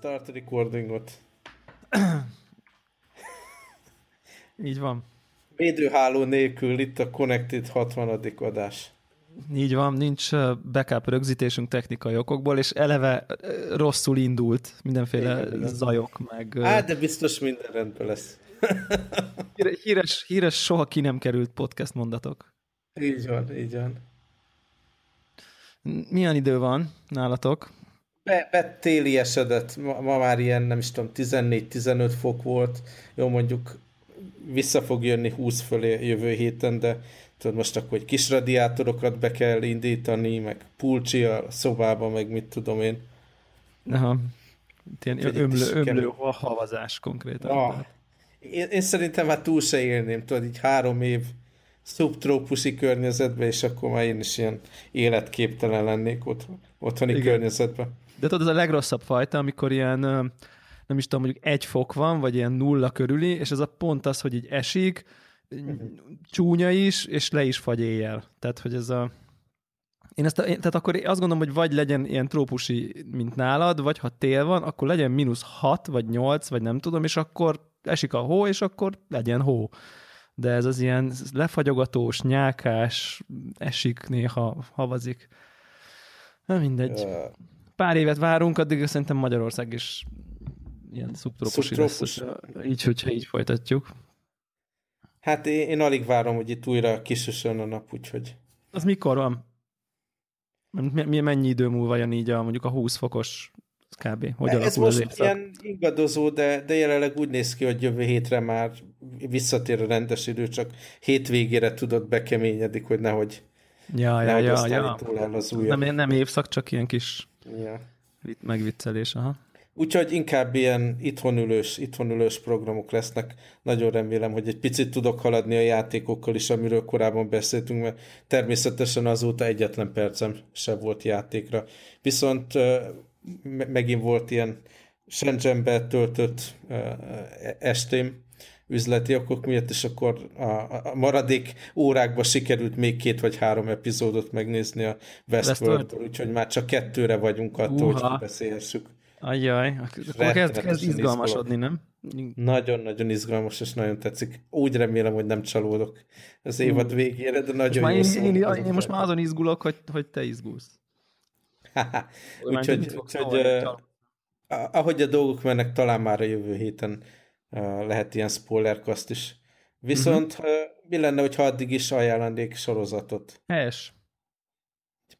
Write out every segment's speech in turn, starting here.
Start recordingot. Így van. Védőháló nélkül itt a Connected 60. adás. Így van, nincs backup rögzítésünk technikai okokból, és eleve rosszul indult mindenféle Igen, zajok, meg... Á, de biztos minden rendben lesz. híres, híres, soha ki nem került podcast mondatok. Így van, így van. Milyen idő van nálatok? Be, be téli esedett, ma, ma már ilyen, nem is tudom, 14-15 fok volt. Jó, mondjuk vissza fog jönni 20 fölé jövő héten, de tudod, most akkor egy kis radiátorokat be kell indítani, meg pulcsi a szobába, meg mit tudom én. Aha. Ilyen ömlő, ömlő havazás konkrétan. Ah. Én, én szerintem már túl se élném, tudod, így három év szubtrópusi környezetben, és akkor már én is ilyen életképtelen lennék otthon, otthoni Igen. környezetben. De tudod, ez a legrosszabb fajta, amikor ilyen, nem is tudom, mondjuk egy fok van, vagy ilyen nulla körüli, és ez a pont az, hogy így esik, csúnya is, és le is fagy éjjel. Tehát, hogy ez a... Én ezt, tehát akkor azt gondolom, hogy vagy legyen ilyen trópusi, mint nálad, vagy ha tél van, akkor legyen mínusz 6, vagy 8, vagy nem tudom, és akkor esik a hó, és akkor legyen hó. De ez az ilyen lefagyogatós, nyákás, esik néha, havazik. Na mindegy. Pár évet várunk, addig szerintem Magyarország is ilyen szubtrópusi lesz, így, hogyha így folytatjuk. Hát én, én alig várom, hogy itt újra kisüssön a nap, úgyhogy... Az mikor van? Mi, mennyi idő múlva jön így a, mondjuk a 20 fokos kb. Hogy Ez most az ilyen ingadozó, de, de jelenleg úgy néz ki, hogy jövő hétre már visszatér a rendes idő, csak hétvégére tudod bekeményedik, hogy nehogy, ja, nehogy ja, ja, túl el az Nem, nem évszak, csak ilyen kis ja. megviccelés. Aha. Úgyhogy inkább ilyen itthonülős, itthonülős programok lesznek. Nagyon remélem, hogy egy picit tudok haladni a játékokkal is, amiről korábban beszéltünk, mert természetesen azóta egyetlen percem se volt játékra. Viszont megint volt ilyen Shenzhenbe töltött estém üzleti okok miatt, és akkor a, a maradék órákban sikerült még két vagy három epizódot megnézni a westworld úgyhogy már csak kettőre vagyunk attól, Uha. hogy beszélhessük. Ajjaj, akkor kezd, kezd izgalmasodni, nem? Nagyon-nagyon izgalmas, és nagyon tetszik. Úgy remélem, hogy nem csalódok az évad végére, de nagyon most jó én, én, én, én most már azon izgulok, hogy, hogy te izgulsz. úgyhogy, úgyhogy ahogy a dolgok mennek, talán már a jövő héten lehet ilyen spoilerkaszt is. Viszont uh-huh. uh, mi lenne, hogyha addig is ajánlanék sorozatot? Helyes.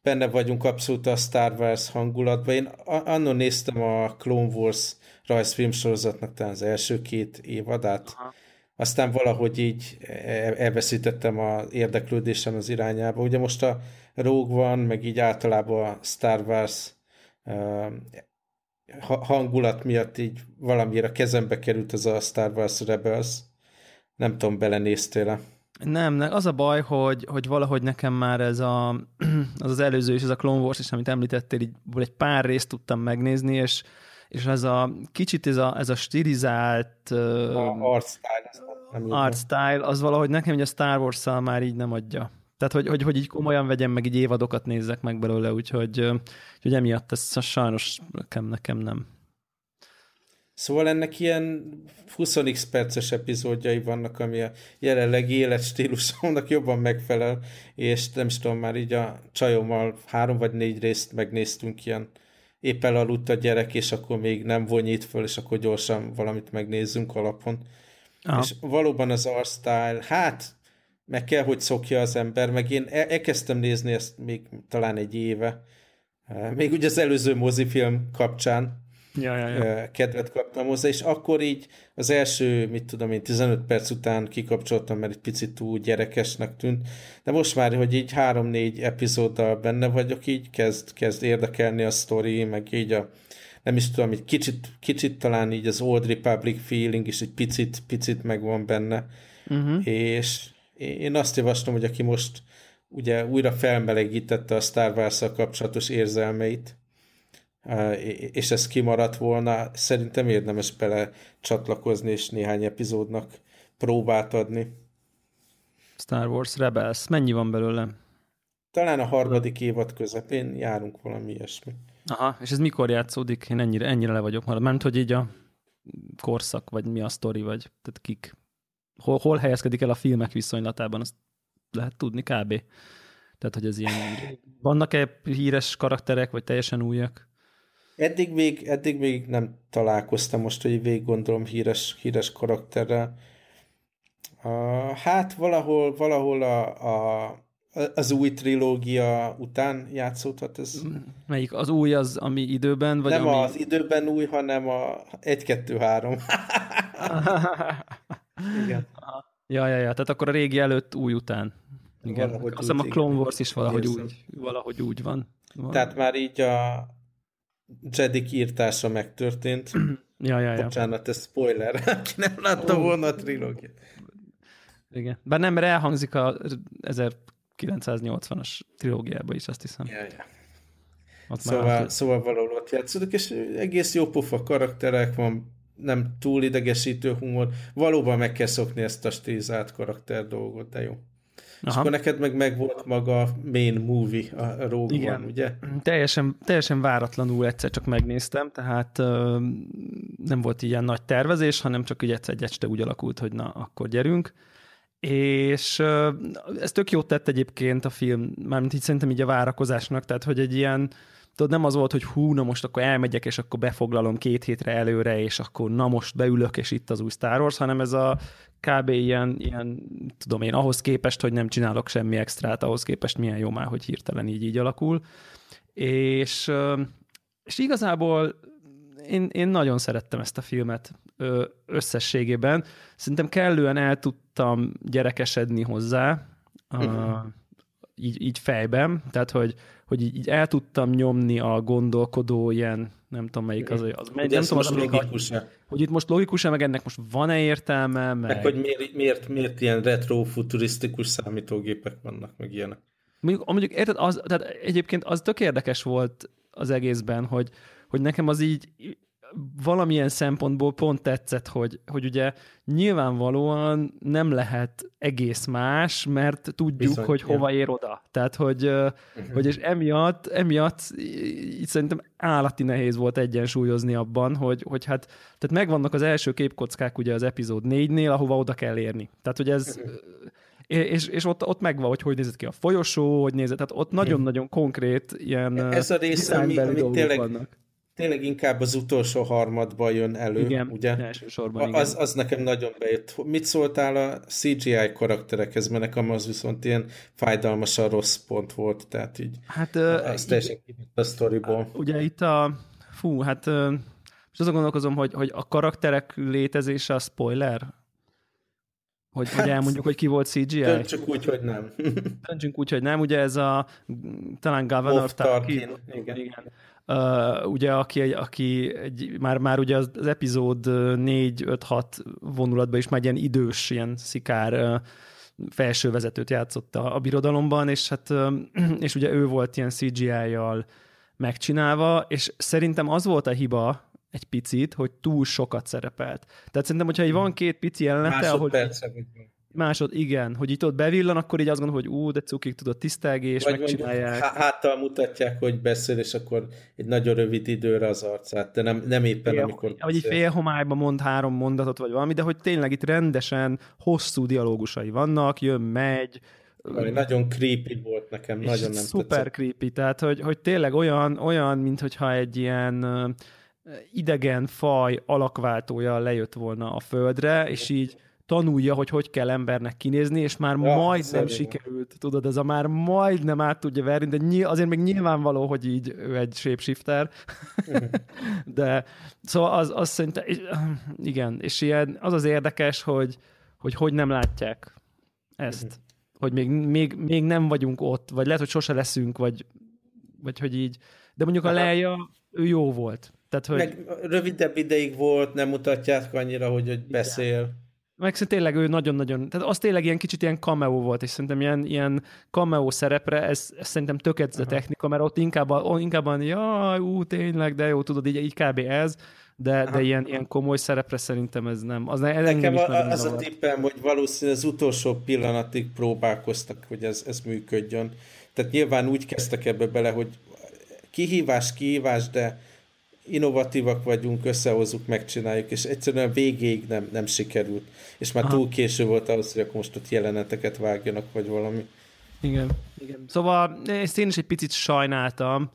Benne vagyunk abszolút a Star Wars hangulatban. Én annon néztem a Clone Wars rajzfilm sorozatnak talán az első két évadát. Aha. Aztán valahogy így e-, elveszítettem az érdeklődésem az irányába. Ugye most a Rogue van, meg így általában a Star Wars hangulat miatt így valamiért a kezembe került az a Star Wars Rebels. Nem tudom, belenéztél-e? Nem, nem, az a baj, hogy, hogy valahogy nekem már ez a, az, az előző és ez a Clone Wars is, amit említettél, így egy pár részt tudtam megnézni, és, és ez a kicsit ez a, ez a stilizált a art style, art style, az valahogy nekem hogy a Star wars már így nem adja. Tehát, hogy, hogy, hogy így komolyan vegyem, meg így évadokat nézzek meg belőle, úgyhogy, úgyhogy emiatt ez sajnos nekem, nekem nem. Szóval ennek ilyen 20x perces epizódjai vannak, ami a jelenlegi életstílusomnak jobban megfelel, és nem is tudom, már így a csajommal három vagy négy részt megnéztünk ilyen épp elaludt a gyerek, és akkor még nem vonyít föl, és akkor gyorsan valamit megnézzünk alapon. Aha. És valóban az art style, hát meg kell, hogy szokja az ember, meg én e- elkezdtem nézni ezt még talán egy éve, még ugye az előző mozifilm kapcsán ja, ja, ja. kedvet kaptam hozzá, és akkor így az első, mit tudom én, 15 perc után kikapcsoltam, mert egy picit túl gyerekesnek tűnt, de most már, hogy így három-négy epizóddal benne vagyok, így kezd, kezd érdekelni a sztori, meg így a, nem is tudom, egy kicsit, kicsit talán így az Old Republic feeling is egy picit, picit megvan benne, uh-huh. és én azt javaslom, hogy aki most ugye újra felmelegítette a Star wars kapcsolatos érzelmeit, és ez kimaradt volna, szerintem érdemes bele csatlakozni, és néhány epizódnak próbát adni. Star Wars Rebels, mennyi van belőle? Talán a harmadik évad közepén járunk valami ilyesmi. Aha, és ez mikor játszódik? Én ennyire, ennyire le vagyok már. Mert hogy így a korszak, vagy mi a sztori, vagy tehát kik, hol, hol helyezkedik el a filmek viszonylatában, azt lehet tudni kb. Tehát, hogy ez ilyen... Vannak-e híres karakterek, vagy teljesen újak? Eddig még, eddig még nem találkoztam most, hogy végig gondolom híres, híres karakterrel. Uh, hát valahol, valahol a, a, az új trilógia után játszódhat ez. Melyik? Az új az, ami időben? Vagy nem ami... az időben új, hanem a 1-2-3. Igen. Ja, ja, ja, tehát akkor a régi előtt új után. Igen. Valahogy Azt hiszem a Clone Wars is valahogy úgy, valahogy úgy van. van. Tehát már így a Jedik írtása megtörtént. ja, ja, ja. Bocsánat, ez spoiler. Aki nem látta oh. volna a trilógiát. Igen. Bár nem, mert elhangzik a 1980-as trilógiában is, azt hiszem. Ja, ja. Ott szóval, már szóval valahol ott játszódik, és egész jó pofa karakterek van, nem túl idegesítő humor. Valóban meg kell szokni ezt a stilizált karakter dolgot, de jó. Aha. És akkor neked meg megvolt maga a main movie, a Rogue Igen. One, ugye? Teljesen, teljesen váratlanul egyszer csak megnéztem, tehát ö, nem volt ilyen nagy tervezés, hanem csak így egyszer egy este úgy alakult, hogy na, akkor gyerünk. És ö, ez tök jót tett egyébként a film, mármint így szerintem így a várakozásnak, tehát hogy egy ilyen tudod, nem az volt, hogy hú, na most akkor elmegyek, és akkor befoglalom két hétre előre, és akkor na most beülök, és itt az új Star Wars, hanem ez a kb. ilyen, ilyen tudom én, ahhoz képest, hogy nem csinálok semmi extrát, ahhoz képest milyen jó már, hogy hirtelen így így alakul. És, és igazából én, én nagyon szerettem ezt a filmet összességében. Szerintem kellően el tudtam gyerekesedni hozzá, uh-huh. Így, így fejben, tehát hogy, hogy így, így el tudtam nyomni a gondolkodó ilyen, nem tudom melyik az, az, az nem tudom, logikus -e? hogy itt most logikus-e, meg ennek most van-e értelme, meg... meg hogy miért, miért, miért ilyen retro-futurisztikus számítógépek vannak, meg ilyenek. Mondjuk, mondjuk érted, az, tehát egyébként az tök érdekes volt az egészben, hogy, hogy nekem az így valamilyen szempontból pont tetszett, hogy, hogy ugye nyilvánvalóan nem lehet egész más, mert tudjuk, Bizony, hogy hova ér oda. Tehát, hogy, uh-huh. hogy és emiatt, emiatt így szerintem állati nehéz volt egyensúlyozni abban, hogy, hogy hát tehát megvannak az első képkockák ugye az epizód négynél, ahova oda kell érni. Tehát, hogy ez uh-huh és, és ott, ott megvan, hogy hogy nézett ki a folyosó, hogy nézett, tehát ott nagyon-nagyon konkrét ilyen Ez a rész, ami, ami tényleg, vannak tényleg inkább az utolsó harmadban jön elő, igen, ugye? elsősorban, igen. Az, az nekem nagyon bejött. Mit szóltál a CGI karakterekhez, mert nekem az viszont ilyen fájdalmasan rossz pont volt, tehát így hát, az teljesen kibít a sztoriból. Ugye itt a, fú, hát most azon gondolkozom, hogy, hogy a karakterek létezése a spoiler? Hogy, hát, hogy elmondjuk, hogy ki volt CGI? Döntsük úgy, hogy nem. Döntsünk úgy, hogy nem. Ugye ez a talán Governor Tarkin. Igen. igen. Uh, ugye, aki, egy, aki egy, már, már ugye az, az epizód 4-5-6 vonulatban is már egy ilyen idős, ilyen szikár uh, felső vezetőt játszott a, a birodalomban, és hát uh, és ugye ő volt ilyen CGI-jal megcsinálva, és szerintem az volt a hiba, egy picit, hogy túl sokat szerepelt. Tehát szerintem, hogyha így van két pici jelenete, ahol... Másod, igen, hogy itt ott bevillan, akkor így azt gondolom, hogy ú, de cukik tudod tisztelgés, Vagy megcsinálják. háttal mutatják, hogy beszél, és akkor egy nagyon rövid időre az arcát, de nem, nem éppen fél, amikor Vagy egy fél homályban mond három mondatot, vagy valami, de hogy tényleg itt rendesen hosszú dialógusai vannak, jön, megy, ami nagyon creepy volt nekem, nagyon nem Super tetszett. creepy, tehát hogy, hogy tényleg olyan, olyan, mintha egy ilyen idegen faj alakváltója lejött volna a földre, és így tanulja, hogy hogy kell embernek kinézni, és már ja, majdnem sikerült, tudod, ez a már majdnem át tudja verni, de ny- azért még nyilvánvaló, hogy így ő egy shapeshifter. de szóval az, az szerintem, igen, és ilyen, az az érdekes, hogy hogy, hogy nem látják ezt. hogy még, még, még nem vagyunk ott, vagy lehet, hogy sose leszünk, vagy, vagy hogy így. De mondjuk a Leia, ő jó volt. Tehát, hogy... Meg rövidebb ideig volt, nem mutatják annyira, hogy, hogy beszél. Meg tényleg ő nagyon-nagyon, tehát az tényleg ilyen kicsit ilyen cameo volt, és szerintem ilyen, ilyen cameo szerepre, ez, ez szerintem tök a technika, mert ott inkább, a, inkább a, jaj, ú, tényleg, de jó, tudod, így, így kb. ez, de, de ilyen, ilyen komoly szerepre szerintem ez nem. Az ne, Nekem a, az a tippem, hogy valószínűleg az utolsó pillanatig próbálkoztak, hogy ez, ez működjön. Tehát nyilván úgy kezdtek ebbe bele, hogy kihívás, kihívás, de innovatívak vagyunk, összehozzuk, megcsináljuk, és egyszerűen végéig nem, nem sikerült. És már Aha. túl késő volt ahhoz, hogy akkor most ott jeleneteket vágjanak, vagy valami. Igen. Igen. Szóval ezt én is egy picit sajnáltam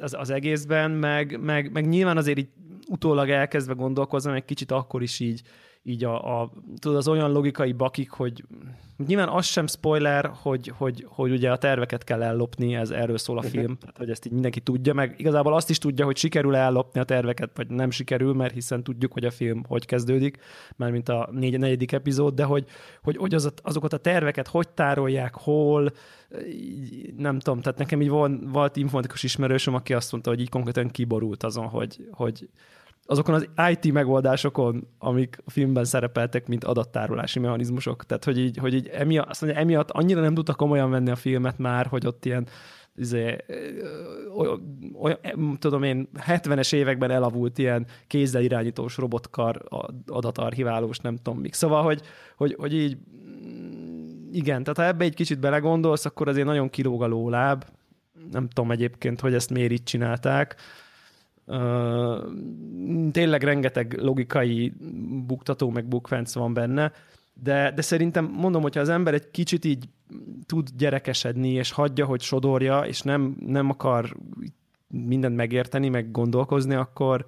az, az egészben, meg, meg, meg nyilván azért így utólag elkezdve gondolkozom, egy kicsit akkor is így így a, a, tudod, az olyan logikai bakik, hogy nyilván az sem spoiler, hogy, hogy, hogy ugye a terveket kell ellopni, ez erről szól a film, tehát hogy ezt így mindenki tudja, meg igazából azt is tudja, hogy sikerül ellopni a terveket, vagy nem sikerül, mert hiszen tudjuk, hogy a film hogy kezdődik, már mint a négy, negyedik epizód, de hogy, hogy, hogy az, azokat a terveket hogy tárolják, hol, nem tudom, tehát nekem így volt, volt informatikus ismerősöm, aki azt mondta, hogy így konkrétan kiborult azon, hogy, hogy azokon az IT megoldásokon, amik a filmben szerepeltek, mint adattárolási mechanizmusok. Tehát, hogy így, hogy így emiatt, azt mondja, emiatt annyira nem tudta komolyan venni a filmet már, hogy ott ilyen izé, olyan, tudom én, 70-es években elavult ilyen kézzel irányítós robotkar adatarchiválós, nem tudom mik. Szóval, hogy, hogy, hogy így igen, tehát ha ebbe egy kicsit belegondolsz, akkor azért nagyon kilóg a lóláb. Nem tudom egyébként, hogy ezt miért így csinálták tényleg rengeteg logikai buktató meg bukfenc van benne, de, de szerintem mondom, hogyha az ember egy kicsit így tud gyerekesedni, és hagyja, hogy sodorja, és nem, nem akar mindent megérteni, meg gondolkozni, akkor,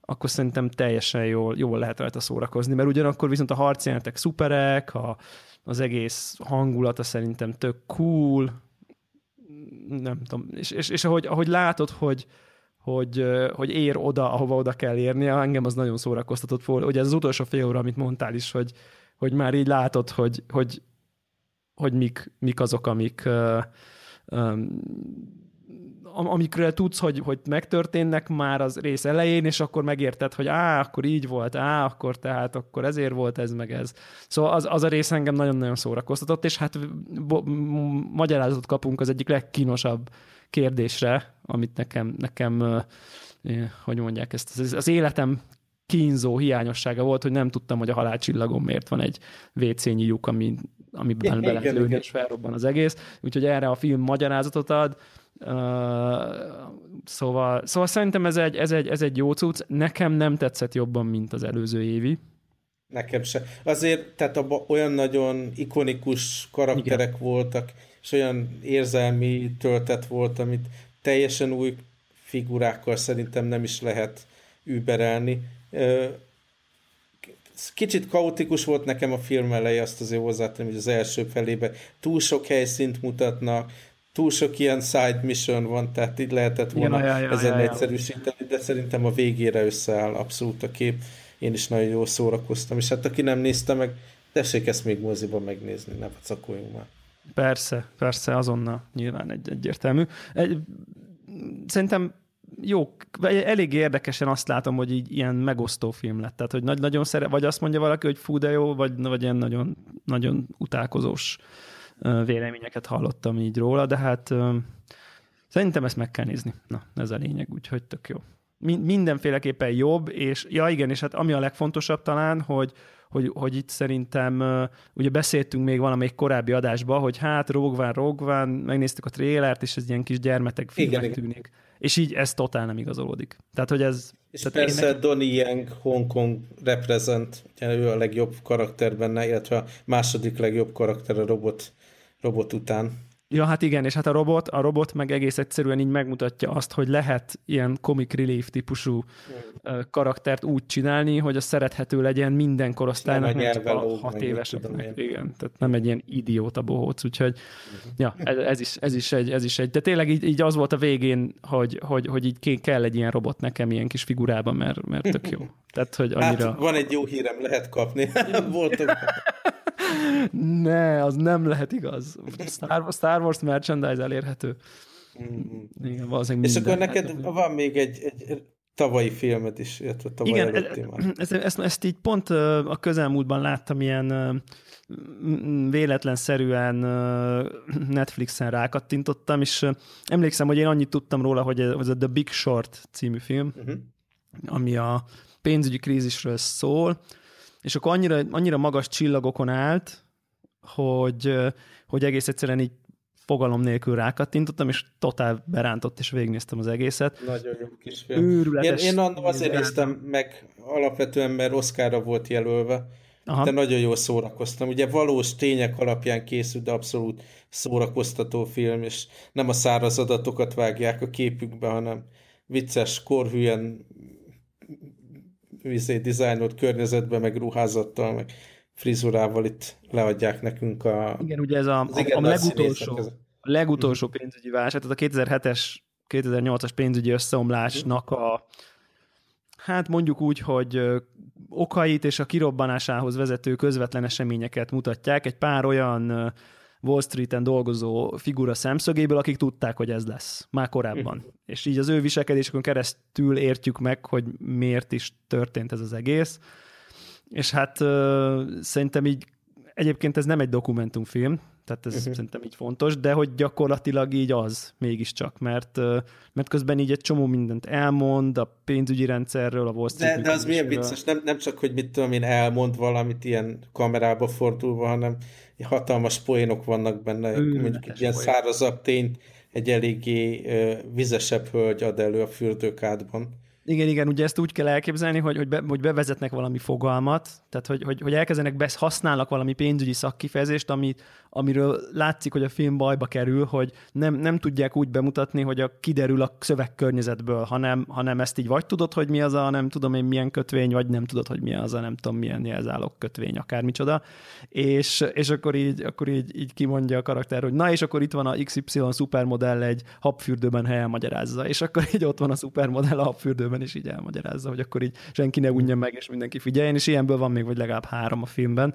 akkor szerintem teljesen jól, jól lehet rajta szórakozni, mert ugyanakkor viszont a harcjelentek szuperek, a, az egész hangulata szerintem tök cool, nem tudom, és, és, és ahogy, ahogy látod, hogy, hogy, hogy ér oda, ahova oda kell érnie. Engem az nagyon szórakoztatott volt. Ugye ez az utolsó fél óra, amit mondtál is, hogy, hogy már így látod, hogy, hogy, hogy mik, mik azok, amik um, amikről tudsz, hogy, hogy megtörténnek már az rész elején, és akkor megérted, hogy á, akkor így volt, á, akkor tehát, akkor ezért volt ez, meg ez. Szóval az, az a rész engem nagyon-nagyon szórakoztatott, és hát bo- magyarázatot kapunk az egyik legkínosabb kérdésre, amit nekem, nekem hogy mondják ezt, az, az életem kínzó hiányossága volt, hogy nem tudtam, hogy a halálcsillagon miért van egy WC-nyi lyuk, ami, amiben be lehet lőni, és felrobban az egész. Úgyhogy erre a film magyarázatot ad. Uh, szóval, szóval szerintem ez egy, ez, egy, ez egy jó cucc. Nekem nem tetszett jobban, mint az előző évi. Nekem se. Azért, tehát abban olyan nagyon ikonikus karakterek Igen. voltak, és olyan érzelmi töltet volt, amit teljesen új figurákkal szerintem nem is lehet überelni. Kicsit kaotikus volt nekem a film eleje, azt azért hozzátenem, hogy az első felébe túl sok helyszínt mutatnak, túl sok ilyen side mission van, tehát így lehetett volna ja, ja, ezen ja, ja. egyszerűsíteni, de szerintem a végére összeáll abszolút a kép. Én is nagyon jól szórakoztam, és hát aki nem nézte meg, tessék ezt még moziban megnézni, ne vacakoljunk már. Persze, persze, azonnal nyilván egy, egyértelmű. Egy, szerintem jó, elég érdekesen azt látom, hogy így ilyen megosztó film lett. Tehát, hogy nagy, nagyon szere, vagy azt mondja valaki, hogy fú, de jó, vagy, vagy ilyen nagyon, nagyon utálkozós véleményeket hallottam így róla, de hát szerintem ezt meg kell nézni. Na, ez a lényeg, úgyhogy tök jó. Mindenféleképpen jobb, és ja igen, és hát ami a legfontosabb talán, hogy, hogy, hogy itt szerintem, ugye beszéltünk még valamelyik korábbi adásban, hogy hát Rogue One, megnéztük a trélert, és ez ilyen kis gyermetek filmnek igen, tűnik. És így ez totál nem igazolódik. Tehát, hogy ez... És tehát persze nekem... Donnie Yang Hong Kong reprezent, ő a legjobb karakter benne, illetve a második legjobb karakter a robot, robot után. Ja, hát igen, és hát a robot, a robot meg egész egyszerűen így megmutatja azt, hogy lehet ilyen comic relief típusú mm. karaktert úgy csinálni, hogy a szerethető legyen minden korosztálynak, nem csak a hat éveseknek. Igen, tehát nem egy ilyen idióta bohóc, úgyhogy mm. ja, ez, ez, is, ez, is egy, ez is egy, de tényleg így, így az volt a végén, hogy, hogy, hogy így kell egy ilyen robot nekem ilyen kis figurában, mert, mert tök jó. Tehát, hogy hát, annyira... Hát van egy jó hírem, lehet kapni. Voltunk. ne, az nem lehet igaz. Star, Star Wars merchandise elérhető. Mm-hmm. Igen, valószínűleg És akkor neked hát, van még egy, egy tavalyi filmet is, illetve tavaly Igen, ezt, ezt, ezt így pont a közelmúltban láttam ilyen véletlenszerűen Netflixen rákattintottam, és emlékszem, hogy én annyit tudtam róla, hogy ez a The Big Short című film, uh-huh. ami a pénzügyi krízisről szól, és akkor annyira, annyira magas csillagokon állt, hogy, hogy egész egyszerűen így fogalom nélkül rákattintottam, és totál berántott, és végignéztem az egészet. Nagyon jó kis film. Őrületes. Én, én azért néztem meg alapvetően, mert Oscarra volt jelölve, Aha. de nagyon jól szórakoztam. Ugye valós tények alapján készült, de abszolút szórakoztató film, és nem a száraz adatokat vágják a képükbe, hanem vicces, korhűen vizé, dizájnolt környezetben, meg ruházattal, meg frizurával itt leadják nekünk a... Igen, ugye ez a, a, a legutolsó, a legutolsó mhm. pénzügyi válság, tehát a 2007-es, 2008-as pénzügyi összeomlásnak a hát mondjuk úgy, hogy okait és a kirobbanásához vezető közvetlen eseményeket mutatják. Egy pár olyan Wall Street-en dolgozó figura szemszögéből, akik tudták, hogy ez lesz már korábban. Mm. És így az ő viselkedésükön keresztül értjük meg, hogy miért is történt ez az egész. És hát szerintem így egyébként ez nem egy dokumentumfilm, tehát ez uh-huh. szerintem így fontos, de hogy gyakorlatilag így az mégiscsak, mert, mert közben így egy csomó mindent elmond a pénzügyi rendszerről, a Wall Street De, de az milyen vicces, nem, nem csak, hogy mit tudom én, elmond valamit ilyen kamerába fordulva, hanem hatalmas poénok vannak benne, Ő, mondjuk egy ilyen szárazabb tényt egy eléggé vizesebb hölgy ad elő a fürdőkádban. Igen, igen, ugye ezt úgy kell elképzelni, hogy, hogy, be, hogy bevezetnek valami fogalmat, tehát hogy, hogy, hogy elkezdenek, besz, használnak valami pénzügyi szakkifejezést, amit, amiről látszik, hogy a film bajba kerül, hogy nem, nem tudják úgy bemutatni, hogy a kiderül a szövegkörnyezetből, hanem, hanem ezt így vagy tudod, hogy mi az a nem tudom én milyen kötvény, vagy nem tudod, hogy mi az a nem tudom milyen jelzálog kötvény, akármicsoda. És, és akkor, így, akkor így, így kimondja a karakter, hogy na és akkor itt van a XY szupermodell egy habfürdőben helyen magyarázza, és akkor így ott van a szupermodell a habfürdőben is így elmagyarázza, hogy akkor így senki ne unja meg, és mindenki figyeljen, és ilyenből van még vagy legalább három a filmben.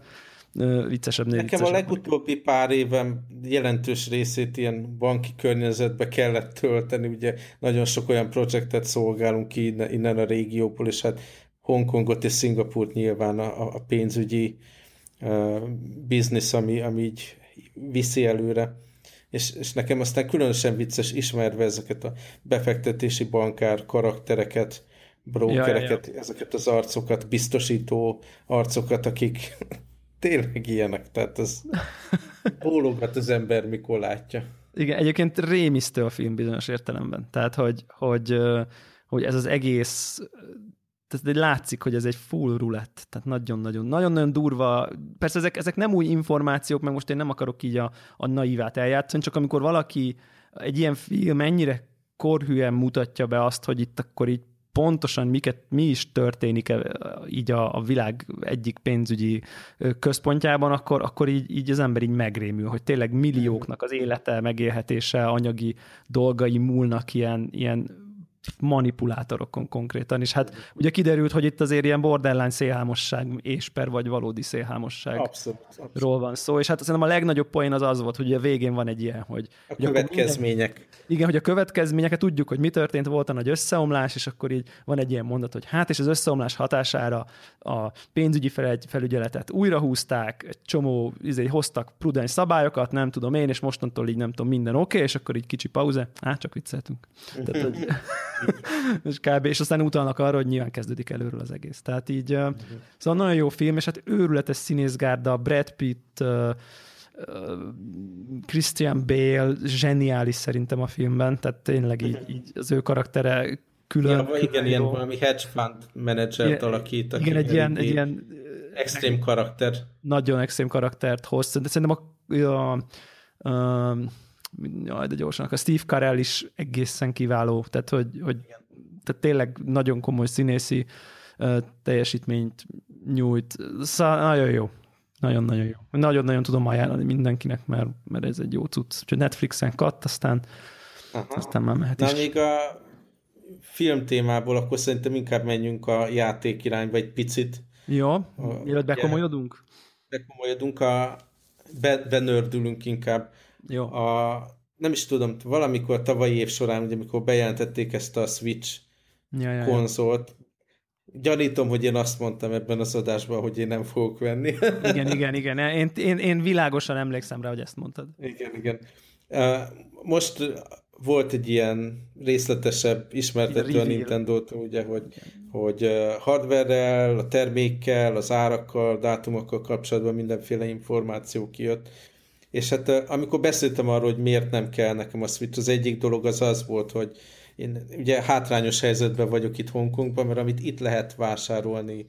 Viccesebb, Nekem a legutóbbi pár évem jelentős részét ilyen banki környezetbe kellett tölteni, ugye nagyon sok olyan projektet szolgálunk ki innen, innen a régióból, és hát Hongkongot és Szingapurt nyilván a, a pénzügyi uh, biznisz, ami, ami így viszi előre és, és nekem aztán különösen vicces ismerve ezeket a befektetési bankár karaktereket, brokereket, ja, ja, ja. ezeket az arcokat, biztosító arcokat, akik tényleg ilyenek, tehát ez bólogat az ember, mikor látja. Igen, egyébként rémisztő a film bizonyos értelemben. Tehát, hogy, hogy, hogy ez az egész tehát látszik, hogy ez egy full rulett, tehát nagyon-nagyon, nagyon-nagyon durva. Persze ezek, ezek nem új információk, meg most én nem akarok így a, a naívát eljátszani, csak amikor valaki egy ilyen film ennyire korhűen mutatja be azt, hogy itt akkor így pontosan miket, mi is történik e, így a, a világ egyik pénzügyi központjában, akkor, akkor így, így az ember így megrémül, hogy tényleg millióknak az élete, megélhetése, anyagi dolgai múlnak ilyen, ilyen manipulátorokon konkrétan, és hát ugye kiderült, hogy itt azért ilyen borderline szélhámosság és per vagy valódi szélhámosságról abszolút, abszolút. van szó, és hát szerintem a legnagyobb poén az az volt, hogy a végén van egy ilyen, hogy... A hogy következmények. Minden, igen, hogy a következményeket tudjuk, hogy mi történt, volt a nagy összeomlás, és akkor így van egy ilyen mondat, hogy hát és az összeomlás hatására a pénzügyi felügyeletet újra húzták, egy csomó, izé, hoztak prudens szabályokat, nem tudom én, és mostantól így nem tudom, minden oké, okay, és akkor így kicsi pauze, hát csak vicceltünk. Tehát, hogy... és kb. És aztán utalnak arra, hogy nyilván kezdődik előről az egész. Tehát így, uh-huh. szóval nagyon jó film, és hát őrületes színészgárda, Brad Pitt, uh, Christian Bale zseniális szerintem a filmben, tehát tényleg így, így az ő karaktere külön. Ja, külön igen, jó. ilyen valami hedge fund menedzsert alakít. Igen, egy ilyen, egy ilyen extrém karakter. Nagyon extrém karaktert hoz. De szerintem a, a, a jaj, de gyorsan, a Steve Carell is egészen kiváló, tehát hogy, hogy tehát tényleg nagyon komoly színészi uh, teljesítményt nyújt. Szóval nagyon jó. Nagyon-nagyon jó. Nagyon-nagyon tudom ajánlani mindenkinek, mert, mert ez egy jó cucc. Úgyhogy Netflixen katt, aztán, Aha. aztán már mehet Na, is. még a film témából, akkor szerintem inkább menjünk a játék irányba egy picit. Jó, mielőtt bekomolyodunk? Bekomolyodunk, a, be, benördülünk inkább. Jó. A, nem is tudom, valamikor tavalyi év során, ugye, amikor bejelentették ezt a Switch ja, ja, konzolt, Gyanítom, hogy én azt mondtam ebben az adásban, hogy én nem fogok venni. igen, igen, igen. Én, én, én világosan emlékszem rá, hogy ezt mondtad. Igen, igen. Most volt egy ilyen részletesebb ismertető a Nintendo-tól, ugye, hogy, hogy hardware-rel, a termékkel, az árakkal, dátumokkal kapcsolatban mindenféle információ kijött, És hát amikor beszéltem arról, hogy miért nem kell nekem a Switch, az egyik dolog az az volt, hogy én ugye hátrányos helyzetben vagyok itt Hongkongban, mert amit itt lehet vásárolni,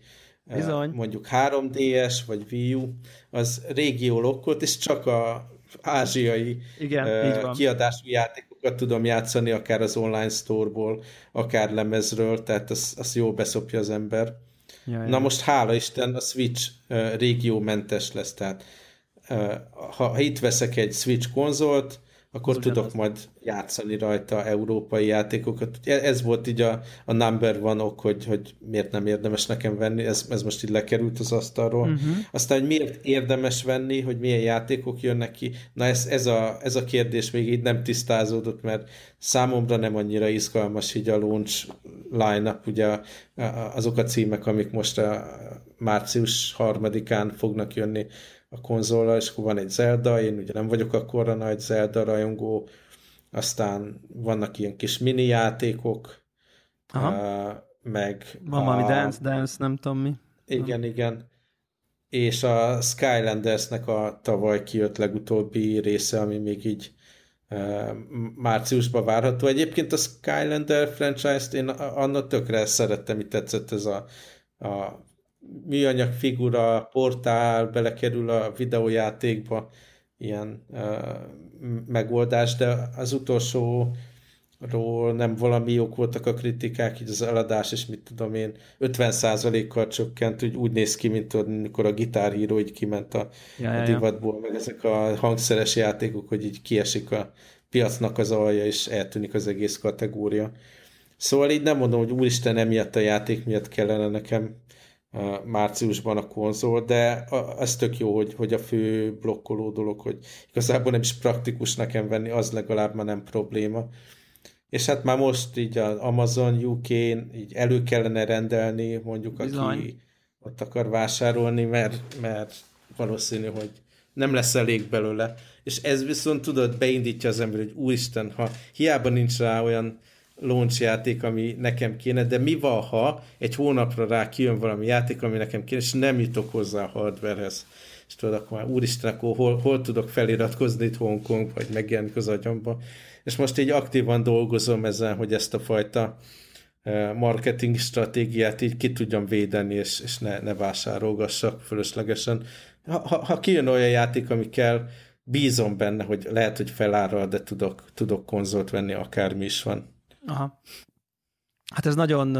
Bizony. mondjuk 3DS vagy Wii U, az régió lokkolt, és csak a ázsiai Igen, uh, kiadású játékokat tudom játszani, akár az online storeból, akár lemezről, tehát az, az jól beszopja az ember. Jaj, Na most hála Isten a Switch uh, régiómentes lesz, tehát ha, itt veszek egy Switch konzolt, akkor az tudok majd játszani rajta európai játékokat. Ez volt így a, a number one ok, hogy, hogy miért nem érdemes nekem venni, ez, ez most így lekerült az asztalról. Uh-huh. Aztán, hogy miért érdemes venni, hogy milyen játékok jönnek ki, na ez, ez, a, ez a kérdés még így nem tisztázódott, mert számomra nem annyira izgalmas így a launch line-up, ugye azok a címek, amik most a március harmadikán fognak jönni, a konzola, és akkor van egy Zelda, én ugye nem vagyok akkora nagy Zelda rajongó, aztán vannak ilyen kis mini játékok, Aha. Uh, meg... Van valami Dance, Dance, nem tudom mi. Igen, nem. igen. És a Skylandersnek a tavaly kijött legutóbbi része, ami még így uh, márciusban várható. Egyébként a Skylander franchise-t én annak tökre szerettem, itt tetszett ez a, a műanyag figura, portál belekerül a videójátékba, ilyen uh, megoldás, de az utolsó ról nem valami jók voltak a kritikák, így az eladás, és mit tudom én, 50%-kal csökkent, úgy, úgy néz ki, mint tudod, mikor a gitárhíró így kiment a, ja, ja, a divatból, meg ezek a hangszeres játékok, hogy így kiesik a piacnak az alja, és eltűnik az egész kategória. Szóval így nem mondom, hogy úristen, emiatt a játék miatt kellene nekem márciusban a konzol, de ez tök jó, hogy, hogy a fő blokkoló dolog, hogy igazából nem is praktikus nekem venni, az legalább már nem probléma. És hát már most így az Amazon UK-n így elő kellene rendelni, mondjuk Bizony. aki ott akar vásárolni, mert, mert valószínű, hogy nem lesz elég belőle. És ez viszont tudod, beindítja az ember, hogy úristen, ha hiába nincs rá olyan launch játék, ami nekem kéne, de mi van, ha egy hónapra rá kijön valami játék, ami nekem kéne, és nem jutok hozzá a hardwarehez. És tudod, akkor már úristen, akkor hol, hol tudok feliratkozni itt Hongkong, vagy megjelenik az agyamba. És most így aktívan dolgozom ezen, hogy ezt a fajta eh, marketing stratégiát így ki tudjam védeni, és, és ne, ne vásárolgassak fölöslegesen. Ha, ha, ha kijön olyan játék, ami kell, bízom benne, hogy lehet, hogy felárral, de tudok, tudok konzolt venni, akármi is van. Aha. Hát ez nagyon,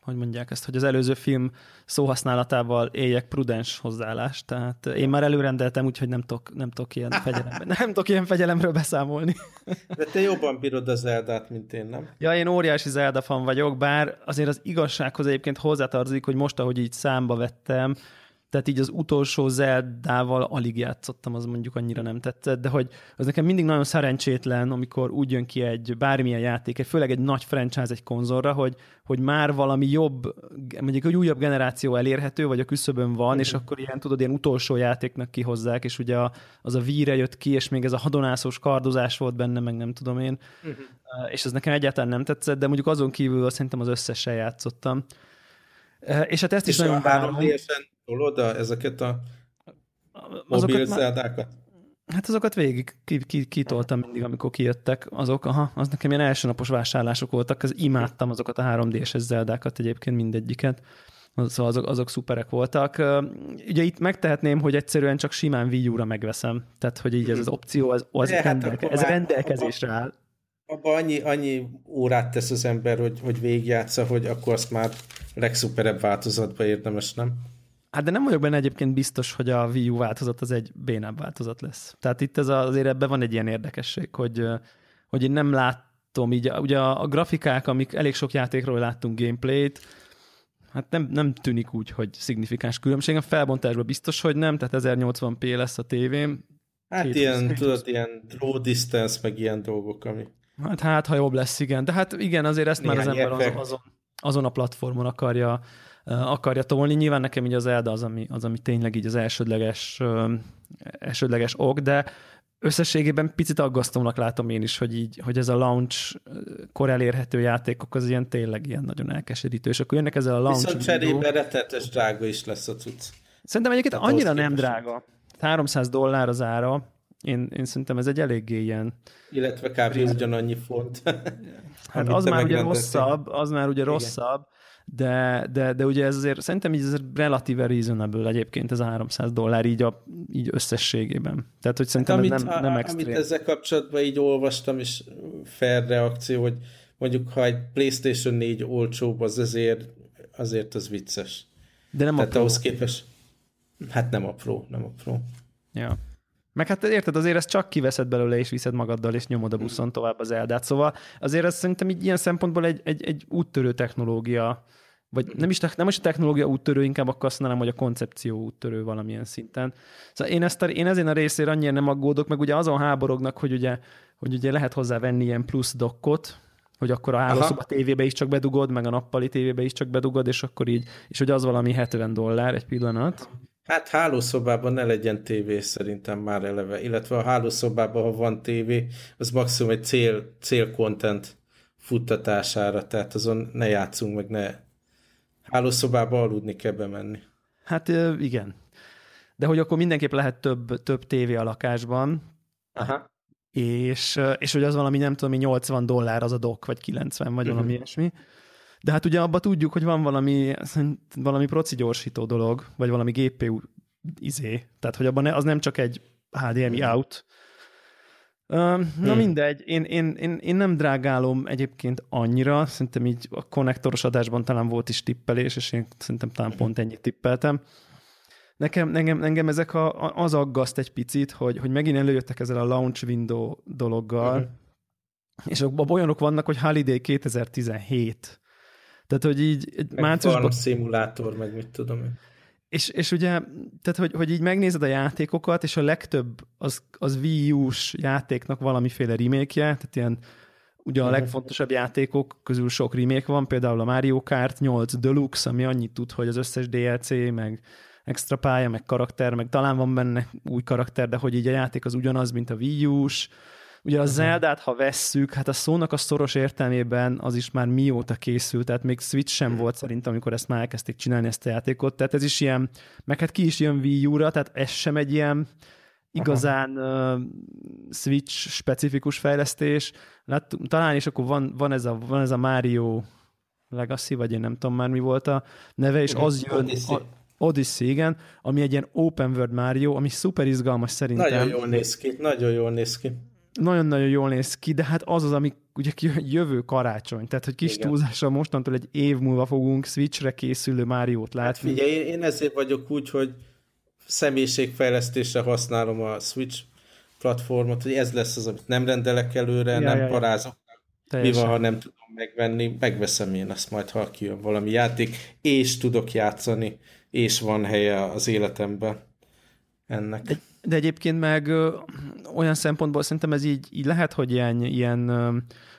hogy mondják ezt, hogy az előző film szóhasználatával éljek prudens hozzáállás, tehát én már előrendeltem, úgyhogy nem tudok, nem tudok ilyen fegyelemben, nem tudok ilyen fegyelemről beszámolni. De te jobban bírod az Zeldát, mint én, nem? Ja, én óriási Zelda fan vagyok, bár azért az igazsághoz egyébként hozzátartozik, hogy most, ahogy így számba vettem, tehát így az utolsó Zeldával alig játszottam, az mondjuk annyira nem tetszett, de hogy az nekem mindig nagyon szerencsétlen, amikor úgy jön ki egy bármilyen játék, főleg egy nagy franchise egy konzolra, hogy, hogy már valami jobb, mondjuk egy újabb generáció elérhető, vagy a küszöbön van, és mhm. akkor ilyen, tudod, ilyen utolsó játéknak kihozzák, és ugye a, az a víre jött ki, és még ez a hadonászós kardozás volt benne, meg nem tudom én, uh-huh. és ez nekem egyáltalán nem tetszett, de mondjuk azon kívül szerintem az összessel játszottam. És hát ezt és is nagyon várom tolod a, ezeket a mobil zeldákat? Hát azokat végig kitoltam mindig, amikor kijöttek azok. Aha, az nekem ilyen elsőnapos vásárlások voltak, az imádtam azokat a 3D-es zeldákat egyébként mindegyiket. Szóval azok, azok szuperek voltak. Ugye itt megtehetném, hogy egyszerűen csak simán Wii U-ra megveszem. Tehát, hogy így ez az opció, az, az hát rendelke, ez rendelkezésre áll. Abba annyi, annyi órát tesz az ember, hogy, hogy végigjátsza, hogy akkor azt már legszuperebb változatba érdemes, nem? Hát de nem vagyok benne egyébként biztos, hogy a Wii U változat az egy bénább változat lesz. Tehát itt ez azért ebben van egy ilyen érdekesség, hogy, hogy én nem látom így, ugye a, a grafikák, amik elég sok játékról láttunk gameplayt, hát nem, nem tűnik úgy, hogy szignifikáns különbség. A felbontásban biztos, hogy nem, tehát 1080p lesz a tévém. Hát ilyen, tudod, ilyen draw distance, meg ilyen dolgok, ami... Hát, hát, ha jobb lesz, igen. De hát igen, azért ezt Néhány már az ember azon, azon, azon a platformon akarja akarja tolni. Nyilván nekem így az Elda az, ami, az, ami tényleg így az elsődleges, elsődleges ok, de összességében picit aggasztónak látom én is, hogy, így, hogy ez a launch kor elérhető játékok az ilyen tényleg ilyen nagyon elkeserítő, és akkor jönnek ezzel a launch Viszont cserébe rettetes drága is lesz a cucc. Szerintem egyébként Tehát annyira nem drága. 300 dollár az ára, én, én szerintem ez egy eléggé ilyen... Illetve kb. ugyanannyi font. hát az már ugye rosszabb, az már ugye Igen. rosszabb, de, de, de ugye ez azért szerintem így ez relatíve reasonable egyébként ez a 300 dollár így, a, így összességében. Tehát, hogy szerintem amit, ez nem, nem extrém. Amit ezzel kapcsolatban így olvastam, és fair reakció, hogy mondjuk ha egy PlayStation 4 olcsóbb, az azért, azért az vicces. De nem Tehát apró. ahhoz képest, hát nem apró, nem apró. Ja. Meg hát érted, azért ezt csak kiveszed belőle, és viszed magaddal, és nyomod a buszon tovább az eldát. Szóval azért ez szerintem így ilyen szempontból egy, egy, egy úttörő technológia, vagy nem is, nem is a technológia úttörő, inkább akkor azt mondanám, hogy a koncepció úttörő valamilyen szinten. Szóval én, ezt a, én ezért a részére annyira nem aggódok, meg ugye azon háborognak, hogy ugye, hogy ugye lehet hozzá venni ilyen plusz dokkot, hogy akkor a hálószoba tévébe is csak bedugod, meg a nappali tévébe is csak bedugod, és akkor így, és hogy az valami 70 dollár egy pillanat. Hát hálószobában ne legyen tévé szerintem már eleve, illetve a hálószobában, ha van tévé, az maximum egy cél, cél content futtatására, tehát azon ne játszunk, meg ne hálószobába aludni kell bemenni. Hát igen. De hogy akkor mindenképp lehet több, több tévé a lakásban, Aha. És, és hogy az valami, nem tudom, 80 dollár az a dok, vagy 90, vagy uh-huh. valami ilyesmi. De hát ugye abban tudjuk, hogy van valami, valami proci gyorsító dolog, vagy valami GPU izé. Tehát, hogy abban ne, az nem csak egy HDMI out. Uh, na hmm. mindegy, én, én, én, én nem drágálom egyébként annyira, szerintem így a konnektoros adásban talán volt is tippelés, és én szerintem talán pont ennyit tippeltem. Nekem, engem, engem ezek a, az aggaszt egy picit, hogy, hogy megint előjöttek ezzel a launch window dologgal, uh-huh. és abban olyanok vannak, hogy Holiday 2017. Tehát, hogy így meg márciusban... szimulátor, meg mit tudom én. És, és ugye, tehát, hogy, hogy így megnézed a játékokat, és a legtöbb az, az Wii U-s játéknak valamiféle remake tehát ilyen ugye a mhm. legfontosabb játékok közül sok remake van, például a Mario Kart 8 Deluxe, ami annyit tud, hogy az összes DLC, meg extra pálya, meg karakter, meg talán van benne új karakter, de hogy így a játék az ugyanaz, mint a Wii U-s, Ugye a. Zeldát, ha vesszük, hát a szónak a szoros értelmében az is már mióta készült, tehát még Switch sem uh-huh. volt szerintem, amikor ezt már elkezdték csinálni ezt a játékot, tehát ez is ilyen, meg hát ki is jön Wii U-ra, tehát ez sem egy ilyen igazán uh, Switch specifikus fejlesztés. Lát, talán is akkor van, van, ez a, van ez a Mario Legacy, vagy én nem tudom már mi volt a neve, és az jön, a, Odyssey, igen, ami egy ilyen open world Mario, ami szuper izgalmas szerintem. Nagyon jól néz ki, nagyon jól néz ki. Nagyon-nagyon jól néz ki, de hát az az, ami ugye jövő karácsony, tehát hogy kis igen. túlzással mostantól egy év múlva fogunk Switchre készülő Máriót hát látni. Hát figyelj, én ezért vagyok úgy, hogy személyiségfejlesztésre használom a Switch platformot, hogy ez lesz az, amit nem rendelek előre, ja, nem ja, parázok. Mi van, ha nem tudom megvenni, megveszem én azt majd, ha kijön valami játék, és tudok játszani és van helye az életemben ennek. De, de egyébként meg olyan szempontból szerintem ez így, így lehet, hogy ilyen, ilyen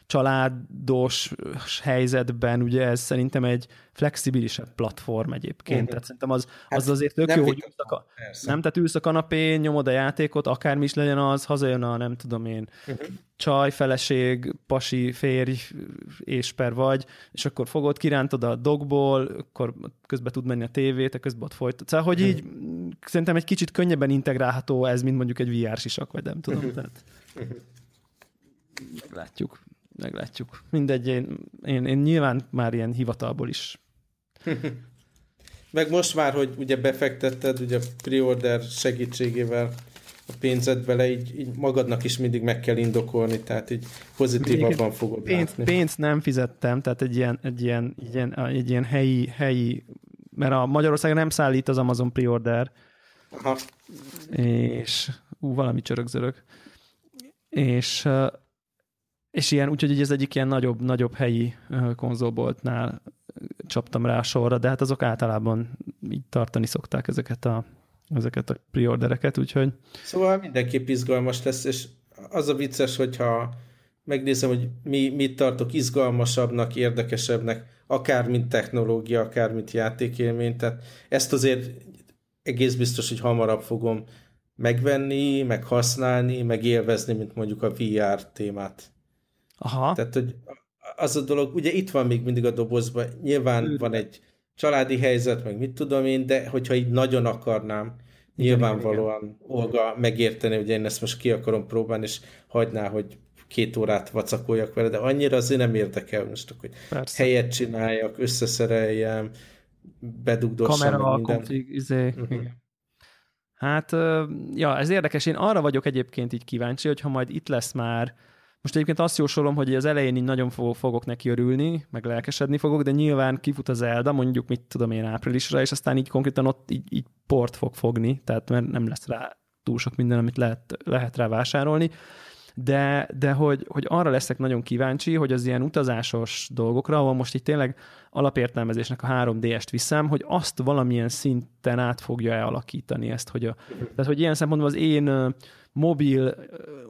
családos helyzetben ugye ez szerintem egy flexibilisebb platform egyébként. Uh-huh. Tehát szerintem az, hát az azért tök jó, hogy ülsz a, nem, tehát ülsz a kanapén, nyomod a játékot, akármi is legyen az, hazajön a nem tudom én, uh-huh. csaj, feleség, pasi, férj és per vagy, és akkor fogod, kirántod a dogból, akkor közben tud menni a tévé, te közben ott folytat. Szóval, hogy így uh-huh. Szerintem egy kicsit könnyebben integrálható ez, mint mondjuk egy VR sisak, vagy nem tudom. Tehát meglátjuk meglátjuk. Mindegy, én, én, én nyilván már ilyen hivatalból is. Meg most már, hogy ugye befektetted, ugye pre-order segítségével a pénzed bele, így, így magadnak is mindig meg kell indokolni, tehát így pozitívabban fogod pénz, látni. Pénzt nem fizettem, tehát egy ilyen, egy ilyen, egy ilyen, egy ilyen helyi, helyi, mert a Magyarországon nem szállít az Amazon pre-order, Aha. és ú, valami csörögzörög. És és ilyen, úgyhogy ez egyik ilyen nagyobb, nagyobb helyi konzolboltnál csaptam rá a sorra, de hát azok általában így tartani szokták ezeket a, ezeket a preordereket, úgyhogy... Szóval mindenképp izgalmas lesz, és az a vicces, hogyha megnézem, hogy mi, mit tartok izgalmasabbnak, érdekesebbnek, akár mint technológia, akár mint játékélmény, tehát ezt azért egész biztos, hogy hamarabb fogom megvenni, meg használni, meg élvezni, mint mondjuk a VR témát. Aha. Tehát, hogy az a dolog, ugye itt van még mindig a dobozban, nyilván Ő. van egy családi helyzet, meg mit tudom én, de hogyha így nagyon akarnám, Nyilvánvalóan Olga megérteni, hogy én ezt most ki akarom próbálni, és hagyná, hogy két órát vacakoljak vele, de annyira azért nem érdekel most, hogy Persze. helyet csináljak, összeszereljem, bedugdossam Kamera. Konfig, izé, uh-huh. Hát, ja, ez érdekes. Én arra vagyok egyébként így kíváncsi, hogy ha majd itt lesz már most egyébként azt jósolom, hogy az elején így nagyon fogok, fogok neki örülni, meg lelkesedni fogok, de nyilván kifut az Zelda, mondjuk mit tudom én áprilisra, és aztán így konkrétan ott így, így port fog fogni, tehát mert nem lesz rá túl sok minden, amit lehet, lehet rá vásárolni de, de hogy, hogy arra leszek nagyon kíváncsi, hogy az ilyen utazásos dolgokra, ahol most itt tényleg alapértelmezésnek a 3D-est viszem, hogy azt valamilyen szinten át fogja-e alakítani ezt, hogy a, tehát hogy ilyen szempontból az én mobil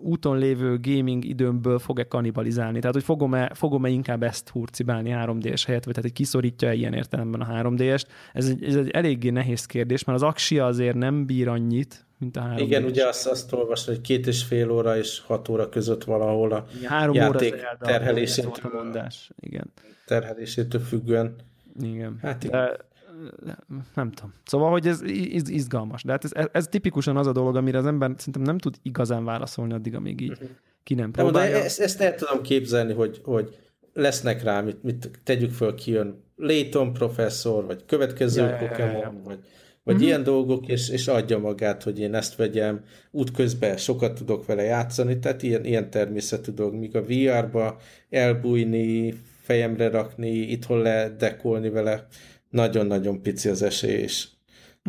úton lévő gaming időmből fog-e kanibalizálni? Tehát, hogy fogom-e, fogom-e inkább ezt hurcibálni 3D-es helyett, vagy tehát, hogy kiszorítja-e ilyen értelemben a 3D-est? Ez egy, ez egy eléggé nehéz kérdés, mert az Axia azért nem bír annyit, mint a három Igen, ugye azt, azt olvasni, hogy két és fél óra és hat óra között valahol a Igen, három játék óra terhelésétől, mondás. Igen. terhelésétől függően. Igen. Hát. De, nem tudom. Szóval, hogy ez izgalmas. De hát ez, ez, tipikusan az a dolog, amire az ember szerintem nem tud igazán válaszolni addig, amíg így uh-huh. ki nem próbálja. De, de ezt, ezt el tudom képzelni, hogy, hogy lesznek rá, mit, mit tegyük föl, ki jön Layton professzor, vagy következő ja, Pokémon, ja, ja, ja. vagy vagy mm-hmm. ilyen dolgok, és, és adja magát, hogy én ezt vegyem, útközben sokat tudok vele játszani, tehát ilyen, ilyen természetű dolog, míg a VR-ba elbújni, fejemre rakni, itthon ledekolni vele, nagyon-nagyon pici az esély, és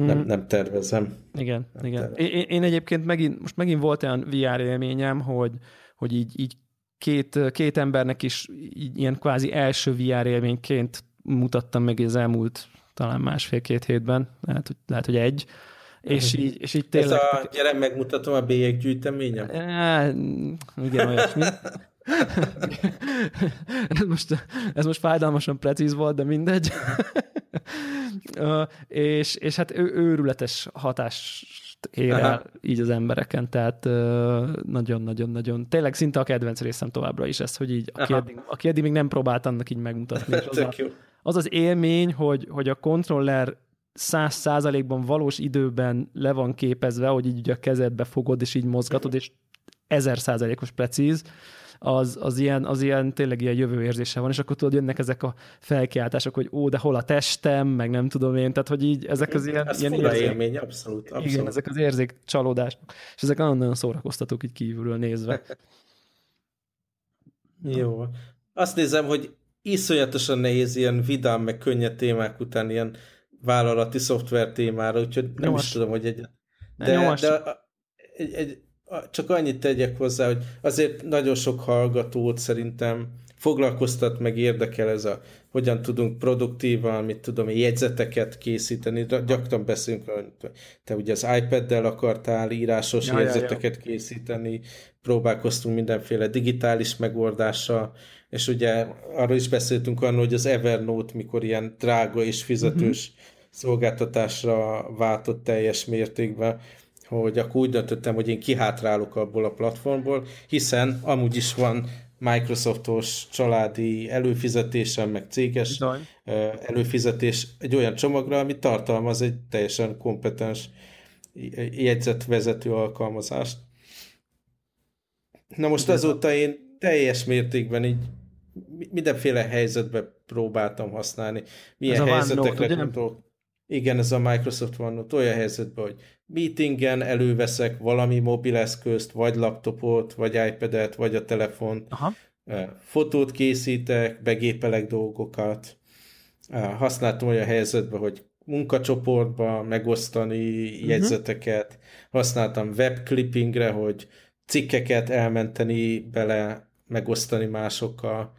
mm. nem, nem tervezem. Igen, nem igen. Tervezem. Én, én egyébként megint, most megint volt olyan VR élményem, hogy, hogy így, így két, két embernek is így, ilyen kvázi első VR élményként mutattam meg az elmúlt talán másfél-két hétben, lehet, hogy, lehet, hogy egy. És így, és így tényleg... Ez a, gyere, megmutatom a bélyeggyűjteményem? É, igen, olyasmi. ez, most, ez most fájdalmasan precíz volt, de mindegy. és, és hát ő, őrületes hatást ér el Aha. így az embereken, tehát nagyon-nagyon-nagyon, tényleg szinte a kedvenc részem továbbra is ez, hogy így, aki eddig, aki eddig még nem próbált annak így megmutatni. És az, a, az az élmény, hogy, hogy a kontroller száz százalékban valós időben le van képezve, hogy így ugye a kezedbe fogod, és így mozgatod, és ezer százalékos precíz, az, az, ilyen, az ilyen tényleg ilyen jövő érzése van, és akkor tudod, jönnek ezek a felkiáltások, hogy ó, de hol a testem, meg nem tudom én, tehát hogy így ezek az ilyen, Ez ilyen érzék, élmény, abszolút, abszolút. Igen, ezek az érzék csalódás, és ezek nagyon-nagyon szórakoztatók így kívülről nézve. Jó. Azt nézem, hogy iszonyatosan nehéz ilyen vidám, meg könnyed témák után ilyen vállalati szoftver témára, úgyhogy nem Nyomás. is tudom, hogy egy... De, de egy, egy, csak annyit tegyek hozzá, hogy azért nagyon sok hallgatót szerintem foglalkoztat, meg érdekel ez a, hogyan tudunk produktívan, mit tudom, jegyzeteket készíteni. Gyakran beszélünk, te ugye az iPad-del akartál írásos ja, jegyzeteket ja, ja. készíteni, próbálkoztunk mindenféle digitális megoldással, és ugye arról is beszéltünk arról, hogy az Evernote mikor ilyen drága és fizetős uh-huh. szolgáltatásra váltott teljes mértékben, hogy akkor úgy döntöttem, hogy én kihátrálok abból a platformból, hiszen amúgy is van Microsoftos családi előfizetésem, meg céges Bizony. előfizetés egy olyan csomagra, ami tartalmaz egy teljesen kompetens jegyzetvezető alkalmazást. Na most azóta én teljes mértékben így mindenféle helyzetbe próbáltam használni. Milyen ez helyzetekre gondolok. Igen, ez a Microsoft OneNote olyan helyzetben, hogy meetingen előveszek valami mobileszközt, vagy laptopot, vagy iPad-et, vagy a telefont, Aha. fotót készítek, begépelek dolgokat. Használtam olyan helyzetben, hogy munkacsoportba megosztani uh-huh. jegyzeteket, használtam webclippingre, hogy cikkeket elmenteni bele, megosztani másokkal,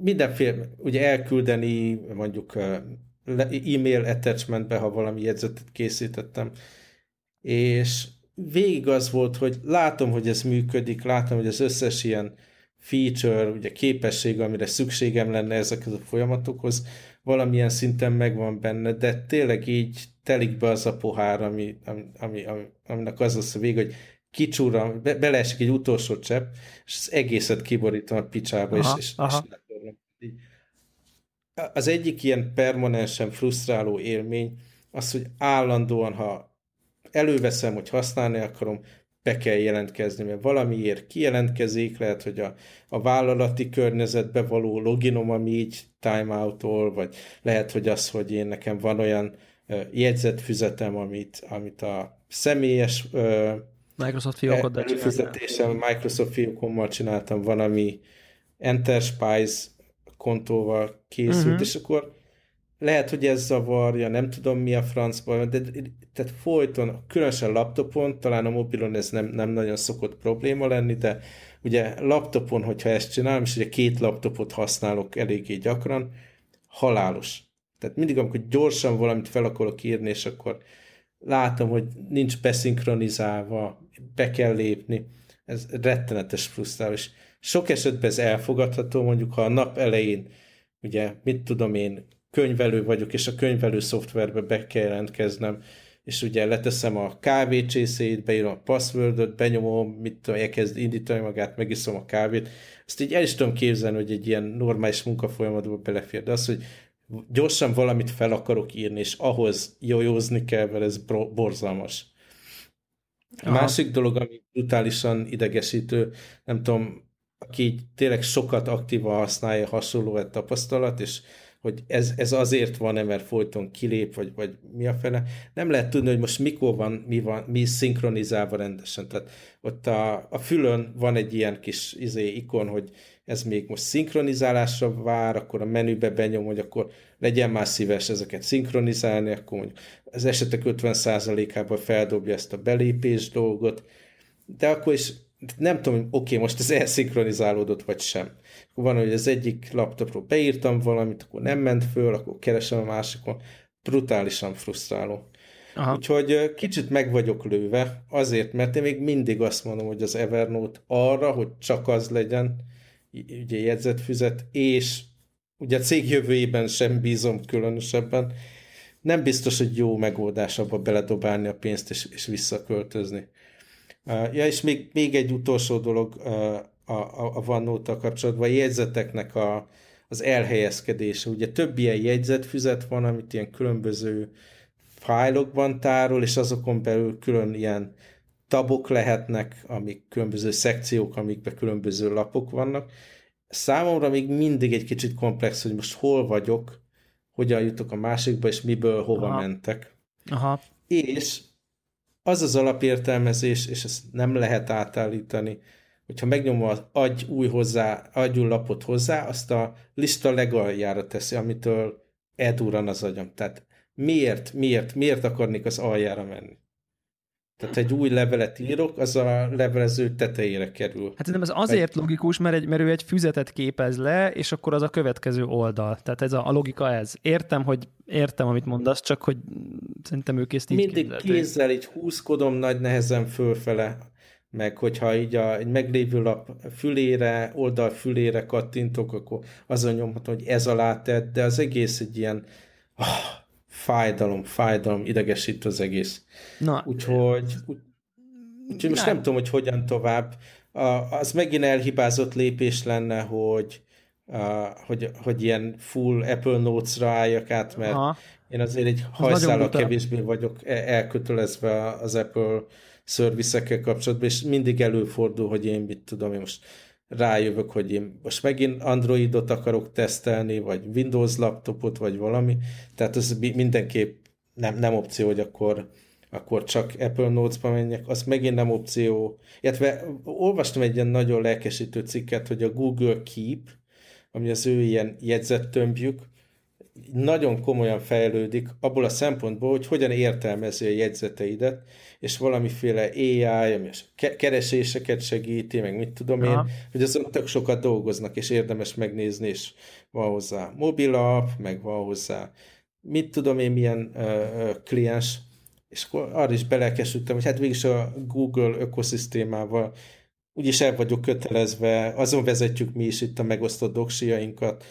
mindenféle, ugye elküldeni mondjuk e-mail attachmentbe, ha valami jegyzetet készítettem, és végig az volt, hogy látom, hogy ez működik, látom, hogy az összes ilyen feature, ugye képesség, amire szükségem lenne ezekhez a folyamatokhoz, valamilyen szinten megvan benne, de tényleg így telik be az a pohár, ami, ami, ami, aminek az lesz a vég, hogy kicsúra, be, beleesik egy utolsó csepp, és az egészet kiborítom a picsába, aha, és, és, aha. és az egyik ilyen permanensen frusztráló élmény az, hogy állandóan, ha előveszem, hogy használni akarom, be kell jelentkezni, mert valamiért kijelentkezik, lehet, hogy a, a vállalati környezetbe való loginom, ami így timeout vagy lehet, hogy az, hogy én nekem van olyan jegyzetfüzetem, amit, amit a személyes Microsoft fiókoddal előfizetésem, Microsoft fiókommal csináltam valami Enterprise kontóval készült, uh-huh. és akkor lehet, hogy ez zavarja, nem tudom mi a francban, de, de tehát folyton, különösen laptopon, talán a mobilon ez nem, nem nagyon szokott probléma lenni, de ugye laptopon, hogyha ezt csinálom, és ugye két laptopot használok eléggé gyakran, halálos. Tehát mindig, amikor gyorsan valamit fel akarok írni, és akkor látom, hogy nincs beszinkronizálva, be kell lépni, ez rettenetes frusztráló, és sok esetben ez elfogadható, mondjuk ha a nap elején, ugye, mit tudom én, könyvelő vagyok, és a könyvelő szoftverbe be kell jelentkeznem, és ugye leteszem a kávécsészét, beírom a passwordot, benyomom, mit tudom, elkezd indítani magát, megiszom a kávét. Ezt így el is tudom képzelni, hogy egy ilyen normális munkafolyamatba belefér, de az, hogy gyorsan valamit fel akarok írni, és ahhoz jójózni kell, mert ez borzalmas. Aha. másik dolog, ami brutálisan idegesítő, nem tudom, aki tényleg sokat aktívan használja hasonló egy tapasztalat, és hogy ez, ez azért van-e, mert folyton kilép, vagy, vagy mi a fele. Nem lehet tudni, hogy most mikor van, mi, van, mi szinkronizálva rendesen. Tehát ott a, a fülön van egy ilyen kis izé, ikon, hogy ez még most szinkronizálásra vár, akkor a menübe benyom, hogy akkor legyen már szíves ezeket szinkronizálni, akkor mondjuk az esetek 50%-ában feldobja ezt a belépés dolgot, de akkor is nem tudom, oké, okay, most ez elszinkronizálódott, vagy sem. Akkor van, hogy az egyik laptopról beírtam valamit, akkor nem ment föl, akkor keresem a másikon. Brutálisan frusztráló. Aha. Úgyhogy kicsit meg vagyok lőve, azért, mert én még mindig azt mondom, hogy az Evernote arra, hogy csak az legyen, ugye jegyzetfüzet, és ugye a cég jövőjében sem bízom különösebben, nem biztos, hogy jó megoldás abba beledobálni a pénzt és, és visszaköltözni. Ja, és még, még egy utolsó dolog a, a, a OneNote-tal kapcsolatban, a jegyzeteknek a, az elhelyezkedése. Ugye több ilyen jegyzetfüzet van, amit ilyen különböző fájlokban tárol, és azokon belül külön ilyen tabok lehetnek, amik különböző szekciók, amikben különböző lapok vannak. Számomra még mindig egy kicsit komplex, hogy most hol vagyok, hogyan jutok a másikba, és miből hova Aha. mentek. Aha. És az az alapértelmezés, és ezt nem lehet átállítani, hogyha megnyomom az adj új hozzá, adj új lapot hozzá, azt a lista legaljára teszi, amitől elduran az agyam. Tehát miért, miért, miért akarnék az aljára menni? Tehát egy új levelet írok, az a levelező tetejére kerül. Hát nem ez azért egy... logikus, mert, egy, mert ő egy füzetet képez le, és akkor az a következő oldal. Tehát ez a, a logika ez. Értem, hogy értem, amit mondasz, csak hogy szerintem ők ezt így Mindig képzelték. kézzel így húzkodom nagy nehezen fölfele, meg hogyha így a, egy meglévő lap fülére, oldal fülére kattintok, akkor azon nyomhatom, hogy ez alá tett, de az egész egy ilyen oh, fájdalom, fájdalom, idegesít az egész. Na, úgyhogy, úgy, úgyhogy most nem. nem tudom, hogy hogyan tovább. Az megint elhibázott lépés lenne, hogy, a, hogy, hogy ilyen full Apple Notes-ra álljak át, mert Aha. én azért egy hajszállal kevésbé vagyok e, elkötelezve az Apple szervizekkel kapcsolatban, és mindig előfordul, hogy én mit tudom, én most rájövök, hogy én most megint Androidot akarok tesztelni, vagy Windows laptopot, vagy valami, tehát ez mindenképp nem, nem opció, hogy akkor, akkor csak Apple Notes-ba menjek, az megint nem opció. Illetve olvastam egy ilyen nagyon lelkesítő cikket, hogy a Google Keep, ami az ő ilyen jegyzettömbjük, nagyon komolyan fejlődik abból a szempontból, hogy hogyan értelmezi a jegyzeteidet, és valamiféle AI, ami kereséseket segíti, meg mit tudom én, Aha. hogy azon tök sokat dolgoznak, és érdemes megnézni, és van hozzá mobilap, meg van hozzá mit tudom én, milyen uh, kliens, és akkor arra is belekesültem, hogy hát végig a Google ökoszisztémával úgyis el vagyok kötelezve, azon vezetjük mi is itt a megosztott doksiainkat,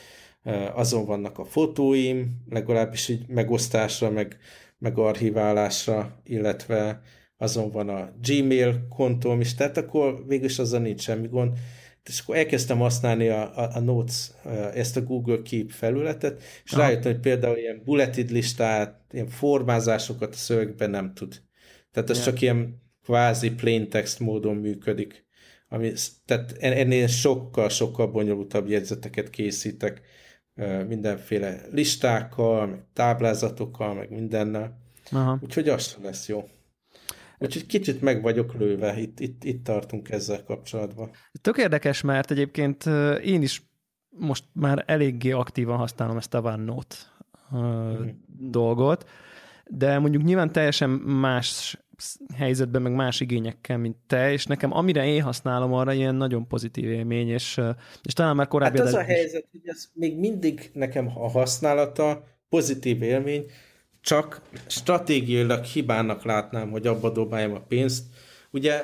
azon vannak a fotóim, legalábbis így megosztásra, meg, meg archiválásra, illetve azon van a Gmail kontóm is, tehát akkor végülis azzal nincs semmi gond. És akkor elkezdtem használni a, a, a Notes, ezt a Google Keep felületet, és Aha. rájöttem, hogy például ilyen bulleted listát, ilyen formázásokat a szövegben nem tud Tehát ez yeah. csak ilyen kvázi plain text módon működik. Ami, tehát ennél sokkal-sokkal bonyolultabb jegyzeteket készítek, mindenféle listákkal, meg táblázatokkal, meg mindennel. Aha. Úgyhogy az sem lesz jó. Úgyhogy kicsit meg vagyok lőve, itt, itt, itt tartunk ezzel kapcsolatban. Tök érdekes, mert egyébként én is most már eléggé aktívan használom ezt a OneNote uh-huh. dolgot, de mondjuk nyilván teljesen más helyzetben, meg más igényekkel, mint te, és nekem amire én használom, arra ilyen nagyon pozitív élmény, és, és talán már korábbi... Hát az a helyzet, hogy ez még mindig nekem a használata pozitív élmény, csak stratégiailag hibának látnám, hogy abba dobáljam a pénzt. Ugye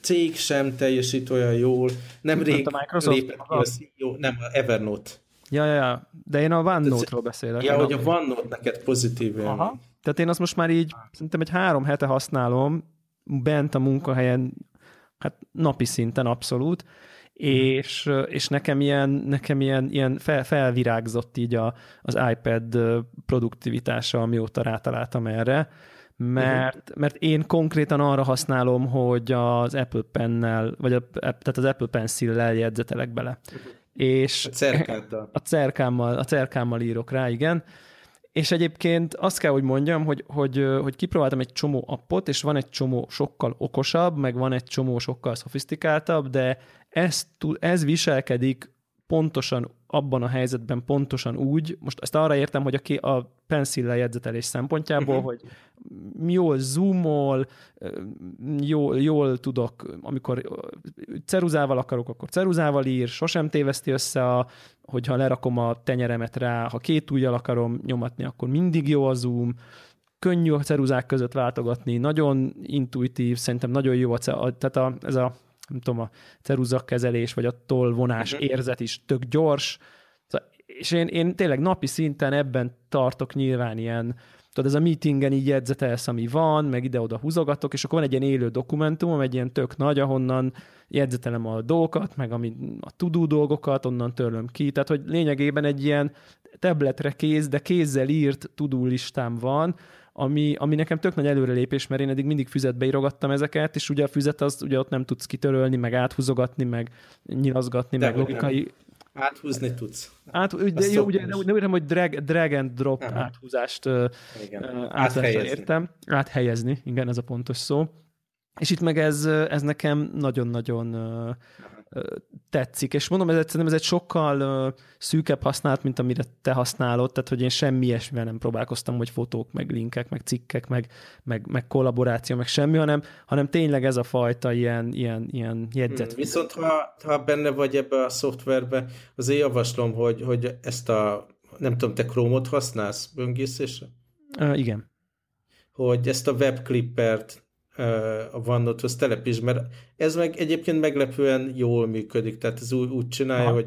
cég sem teljesít olyan jól, nemrég lépett ki a CEO, nem, a Evernote. Ja, ja, ja, de én a OneNote-ról beszélek. Ja, hogy a OneNote neked pozitív élmény. Aha. Tehát én azt most már így szerintem egy három hete használom, bent a munkahelyen, hát napi szinten abszolút, és, és nekem ilyen, nekem ilyen, ilyen fel, felvirágzott így a, az iPad produktivitása, amióta rátaláltam erre, mert, uh-huh. mert én konkrétan arra használom, hogy az Apple Pennel, vagy a, tehát az Apple Pencil-lel jegyzetelek bele. Uh-huh. És a cerkáddal. A cerkámmal, a cerkámmal írok rá, igen. És egyébként azt kell, hogy mondjam, hogy, hogy, hogy kipróbáltam egy csomó appot, és van egy csomó sokkal okosabb, meg van egy csomó sokkal szofisztikáltabb, de ez, ez viselkedik pontosan abban a helyzetben pontosan úgy, most ezt arra értem, hogy a, a pencil jegyzetelés szempontjából, uh-huh. hogy jól zoomol, jól, jól tudok, amikor ceruzával akarok, akkor ceruzával ír, sosem téveszti össze, a, hogyha lerakom a tenyeremet rá, ha két ujjal akarom nyomatni, akkor mindig jó a zoom, könnyű a ceruzák között váltogatni, nagyon intuitív, szerintem nagyon jó a, tehát a, ez a nem tudom, a ceruza kezelés, vagy a tollvonás uh-huh. érzet is tök gyors, szóval, és én, én tényleg napi szinten ebben tartok nyilván ilyen, tudod, ez a meetingen így jegyzetelsz, ami van, meg ide-oda húzogatok, és akkor van egy ilyen élő dokumentum, egy ilyen tök nagy, ahonnan jegyzetelem a dolgokat, meg ami, a tudó dolgokat, onnan törlöm ki. Tehát, hogy lényegében egy ilyen tabletre kéz, de kézzel írt tudó listám van, ami, ami nekem tök nagy előrelépés, mert én eddig mindig füzetbe írogattam ezeket, és ugye a füzet az ugye ott nem tudsz kitörölni, meg áthúzogatni, meg nyilazgatni, de meg logikai... Nem. Áthúzni tudsz. Át, de jó, ugye nem értem, hogy drag, drag and drop Aha. áthúzást igen. áthelyezni. értem. Áthelyezni, igen, ez a pontos szó. És itt meg ez, ez nekem nagyon-nagyon tetszik, és mondom, ez, szerintem ez egy sokkal szűkebb használat, mint amire te használod, tehát hogy én semmi ilyesmivel nem próbálkoztam, hogy fotók, meg linkek, meg cikkek, meg, meg, meg kollaboráció, meg semmi, hanem, hanem tényleg ez a fajta ilyen, ilyen, ilyen jegyzet. Hmm, viszont ha, ha benne vagy ebbe a szoftverbe, azért javaslom, hogy, hogy ezt a, nem tudom, te Chrome-ot használsz böngészésre? Uh, igen. Hogy ezt a webclippert a OneNote-hoz telepíts, mert ez meg egyébként meglepően jól működik, tehát ez úgy, úgy csinálja, Aha. hogy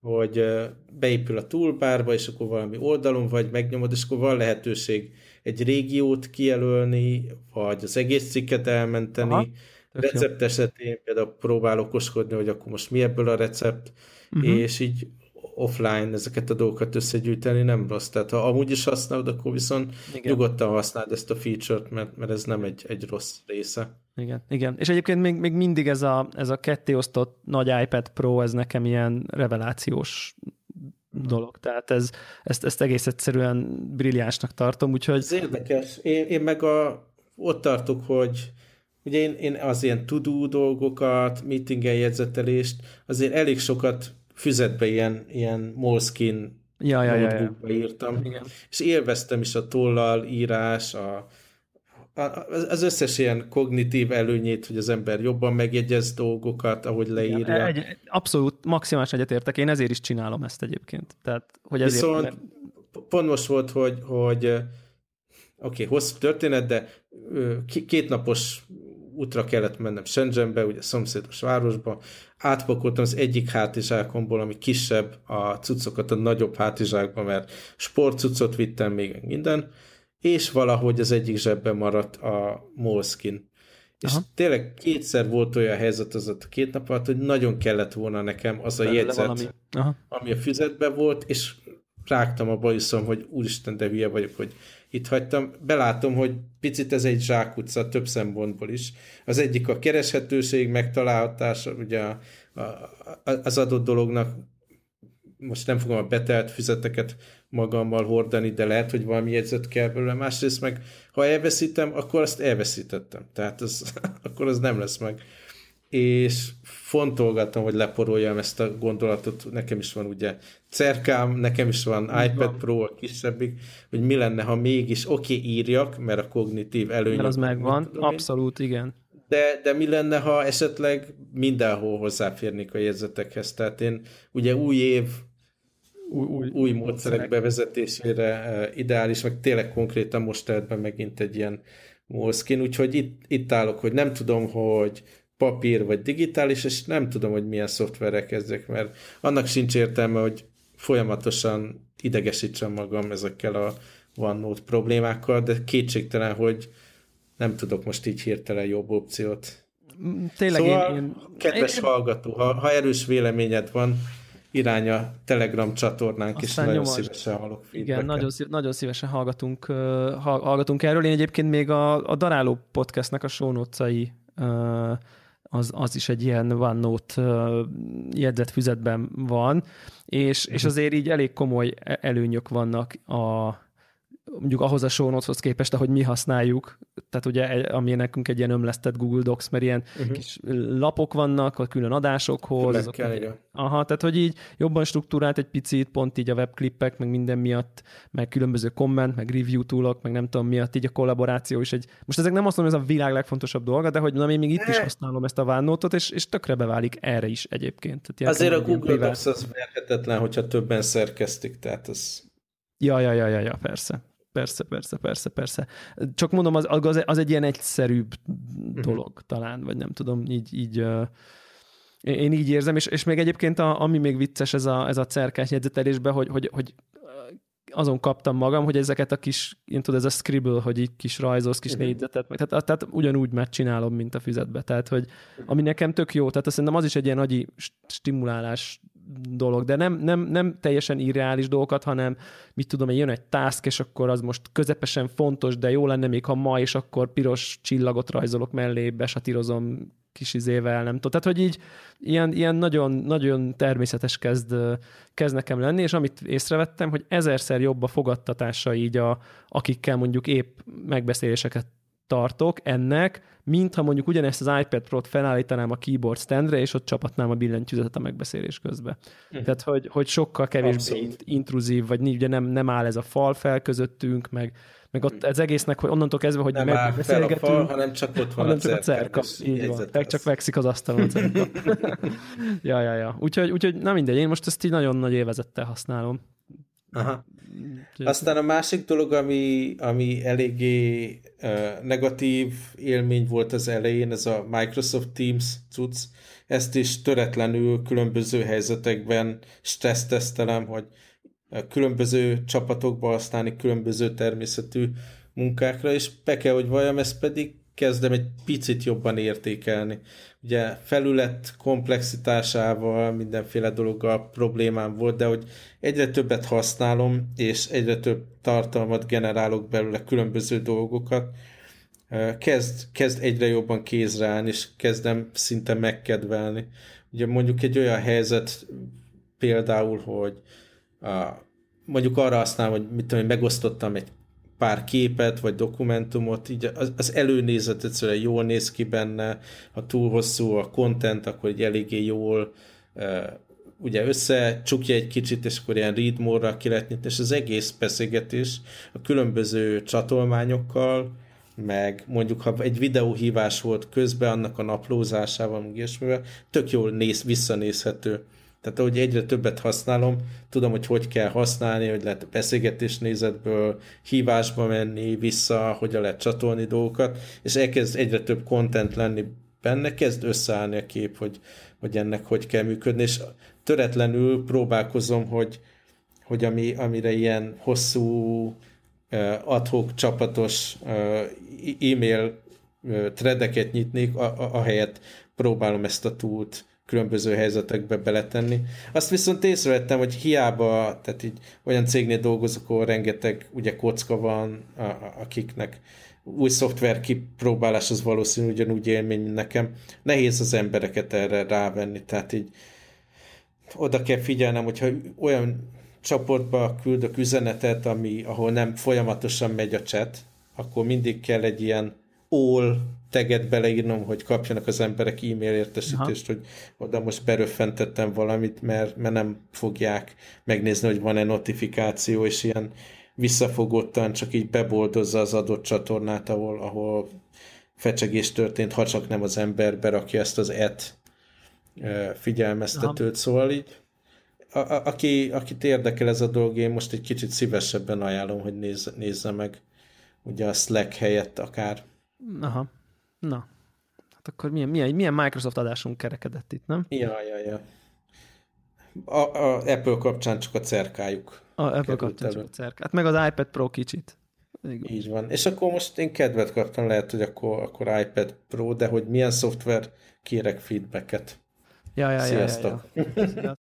hogy beépül a toolbarba, és akkor valami oldalon vagy, megnyomod, és akkor van lehetőség egy régiót kijelölni, vagy az egész cikket elmenteni. Aha, recept jó. esetén például próbál okoskodni, hogy akkor most mi ebből a recept, uh-huh. és így offline ezeket a dolgokat összegyűjteni nem rossz. Tehát ha amúgy is használod, akkor viszont igen. nyugodtan használd ezt a feature-t, mert, mert ez nem egy, egy rossz része. Igen, igen. És egyébként még, még mindig ez a, ez a kettéosztott nagy iPad Pro, ez nekem ilyen revelációs dolog. Tehát ez, ezt, ezt egész egyszerűen brilliánsnak tartom, úgyhogy... Ez érdekes. Én, én meg a, ott tartok, hogy ugye én, én az ilyen tudó dolgokat, meetingen jegyzetelést, azért elég sokat füzetbe ilyen, ilyen Moleskine ja, ja, ja, ja. írtam, Igen. és élveztem is a tollal írás, a, a, az összes ilyen kognitív előnyét, hogy az ember jobban megjegyez dolgokat, ahogy leírja. Egy, abszolút maximális egyetértek, én ezért is csinálom ezt egyébként. Tehát, hogy ezért, Viszont mert... pont most volt, hogy, hogy oké, okay, hosszú történet, de két napos útra kellett mennem Shenzhenbe, ugye szomszédos városba, átpakoltam az egyik hátizsákomból, ami kisebb, a cuccokat a nagyobb hátizsákba, mert sportcuccot vittem még minden, és valahogy az egyik zsebben maradt a Moleskine. És Aha. tényleg kétszer volt olyan helyzet az a két nap alatt, hogy nagyon kellett volna nekem az a jegyzet, Aha. ami a füzetben volt, és rágtam a bajuszom, hogy úristen, de hülye vagyok, hogy itt hagytam. Belátom, hogy picit ez egy zsákutca több szempontból is. Az egyik a kereshetőség, megtalálhatása, ugye a, a, az adott dolognak most nem fogom a betelt füzeteket magammal hordani, de lehet, hogy valami jegyzet kell belőle. Másrészt meg, ha elveszítem, akkor azt elveszítettem. Tehát az, akkor az nem lesz meg. És fontolgattam, hogy leporoljam ezt a gondolatot. Nekem is van ugye cerkám, nekem is van Így iPad van. Pro, a kisebbik, hogy mi lenne, ha mégis oké okay, írjak, mert a kognitív előny. Mert az megvan, abszolút, igen. De, de mi lenne, ha esetleg mindenhol hozzáférnék a jegyzetekhez? Tehát én ugye új év, új, új, új módszerek bevezetésére uh, ideális, meg tényleg konkrétan most be megint egy ilyen Moleskine, úgyhogy itt, itt állok, hogy nem tudom, hogy papír vagy digitális, és nem tudom, hogy milyen szoftverre kezdek, mert annak sincs értelme, hogy folyamatosan idegesítsem magam ezekkel a OneNote problémákkal, de kétségtelen, hogy nem tudok most így hirtelen jobb opciót. Tényleg szóval, én, én, kedves én, hallgató, ha, ha erős véleményed van, irány a Telegram csatornánk, és nagyon nyomasd. szívesen hallok Igen, nagyon, szív, nagyon szívesen hallgatunk, hallgatunk erről. Én egyébként még a, a Daráló podcastnek a show notes-ai, uh, az, az is egy ilyen OneNote uh, jegyzett füzetben van, és, és mhm. azért így elég komoly e-, előnyök vannak a, mondjuk ahhoz a show notes képest, ahogy mi használjuk, tehát ugye ami nekünk egy ilyen ömlesztett Google Docs, mert ilyen uh-huh. kis lapok vannak a külön adásokhoz. Azok, kell, aha, tehát hogy így jobban struktúrált egy picit, pont így a webklippek, meg minden miatt, meg különböző komment, meg review toolok, meg nem tudom miatt, így a kollaboráció is egy... Most ezek nem azt mondom, hogy ez a világ legfontosabb dolga, de hogy na, én még itt is használom ezt a OneNote-ot, és, és tökre beválik erre is egyébként. Tehát Azért a Google Docs az verhetetlen, hogyha többen szerkesztik, tehát az... Ja, ja, ja, ja, ja, persze. Persze, persze, persze, persze. Csak mondom, az, az, az egy ilyen egyszerűbb dolog uh-huh. talán, vagy nem tudom, így, így uh, én így érzem, és, és még egyébként a, ami még vicces ez a, ez a cerkás jegyzetelésben, hogy, hogy, hogy azon kaptam magam, hogy ezeket a kis, én tudod, ez a scribble, hogy így kis rajzolsz, kis uh-huh. négyzetet, meg, tehát, tehát ugyanúgy megcsinálom, mint a füzetbe. Tehát, hogy ami nekem tök jó, tehát azt szerintem az is egy ilyen agyi stimulálás dolog, de nem, nem, nem teljesen irreális dolgokat, hanem mit tudom, jön egy task, és akkor az most közepesen fontos, de jó lenne még, ha ma, és akkor piros csillagot rajzolok mellé, besatírozom kis izével, nem tudom. Tehát, hogy így ilyen, ilyen nagyon, nagyon természetes kezd, kezd nekem lenni, és amit észrevettem, hogy ezerszer jobb a fogadtatása így, a, akikkel mondjuk épp megbeszéléseket tartok ennek, mint ha mondjuk ugyanezt az iPad Pro-t felállítanám a keyboard standre, és ott csapatnám a billentyűzetet a megbeszélés közben. Uh-huh. Tehát, hogy, hogy sokkal kevésbé int- intruzív, vagy ugye nem, nem áll ez a fal fel közöttünk, meg, meg ott ez egésznek, hogy onnantól kezdve, hogy nem megbeszélgetünk. A fal, hanem csak ott van a csak a cerka. Így van. Meg csak fekszik az asztalon a cerka. ja, ja, ja. Úgyhogy, úgyhogy na mindegy, én most ezt így nagyon nagy élvezettel használom. Aha. Aztán a másik dolog, ami, ami eléggé uh, negatív élmény volt az elején, ez a Microsoft Teams cucc. Ezt is töretlenül különböző helyzetekben stressztesztelem, hogy különböző csapatokba használni különböző természetű munkákra, és be kell, hogy valljam, ez pedig kezdem egy picit jobban értékelni. Ugye felület komplexitásával, mindenféle dologgal problémám volt, de hogy egyre többet használom, és egyre több tartalmat generálok belőle különböző dolgokat, kezd, kezd egyre jobban kézre állni, és kezdem szinte megkedvelni. Ugye mondjuk egy olyan helyzet például, hogy a, mondjuk arra használom, hogy mit tudom, megosztottam egy pár képet, vagy dokumentumot, így az, az előnézet egyszerűen jól néz ki benne, ha túl hosszú a content, akkor egy eléggé jól ugye összecsukja egy kicsit, és akkor ilyen read more-ra ki lehet nyitni, és az egész beszélgetés a különböző csatolmányokkal, meg mondjuk ha egy videóhívás volt közben, annak a naplózásával, meg ilyesmivel, tök jól néz, visszanézhető. Tehát ahogy egyre többet használom, tudom, hogy hogy kell használni, hogy lehet beszélgetés nézetből hívásba menni, vissza, hogyan lehet csatolni dolgokat, és elkezd egyre több content lenni benne, kezd összeállni a kép, hogy, hogy ennek hogy kell működni, és töretlenül próbálkozom, hogy, hogy ami, amire ilyen hosszú adhok csapatos e-mail threadeket nyitnék, helyet próbálom ezt a túlt különböző helyzetekbe beletenni. Azt viszont észrevettem, hogy hiába, tehát így olyan cégnél dolgozok, ahol rengeteg ugye kocka van, a, a, akiknek új szoftver kipróbálás az valószínű ugyanúgy élmény, mint nekem. Nehéz az embereket erre rávenni, tehát így oda kell figyelnem, hogyha olyan csoportba küldök üzenetet, ami, ahol nem folyamatosan megy a chat, akkor mindig kell egy ilyen all teget beleírnom, hogy kapjanak az emberek e-mail értesítést, Aha. hogy oda most beröffentettem valamit, mert, mert nem fogják megnézni, hogy van-e notifikáció, és ilyen visszafogottan csak így beboldozza az adott csatornát, ahol, ahol fecsegés történt, ha csak nem az ember berakja ezt az et figyelmeztetőt, Aha. szóval így a, a, aki, akit érdekel ez a dolog, én most egy kicsit szívesebben ajánlom, hogy nézze, nézze meg ugye a Slack helyett akár. Aha. Na. Hát akkor milyen, milyen, milyen Microsoft adásunk kerekedett itt, nem? Ja, ja, ja. A, a Apple kapcsán csak a cerkájuk. A Apple kapcsán csak a cerkájuk. Hát meg az iPad Pro kicsit. Igen. Így van. És akkor most én kedvet kaptam, lehet, hogy akkor, akkor iPad Pro, de hogy milyen szoftver, kérek feedbacket. Ja, ja, Sziasztok. Ja, ja, ja.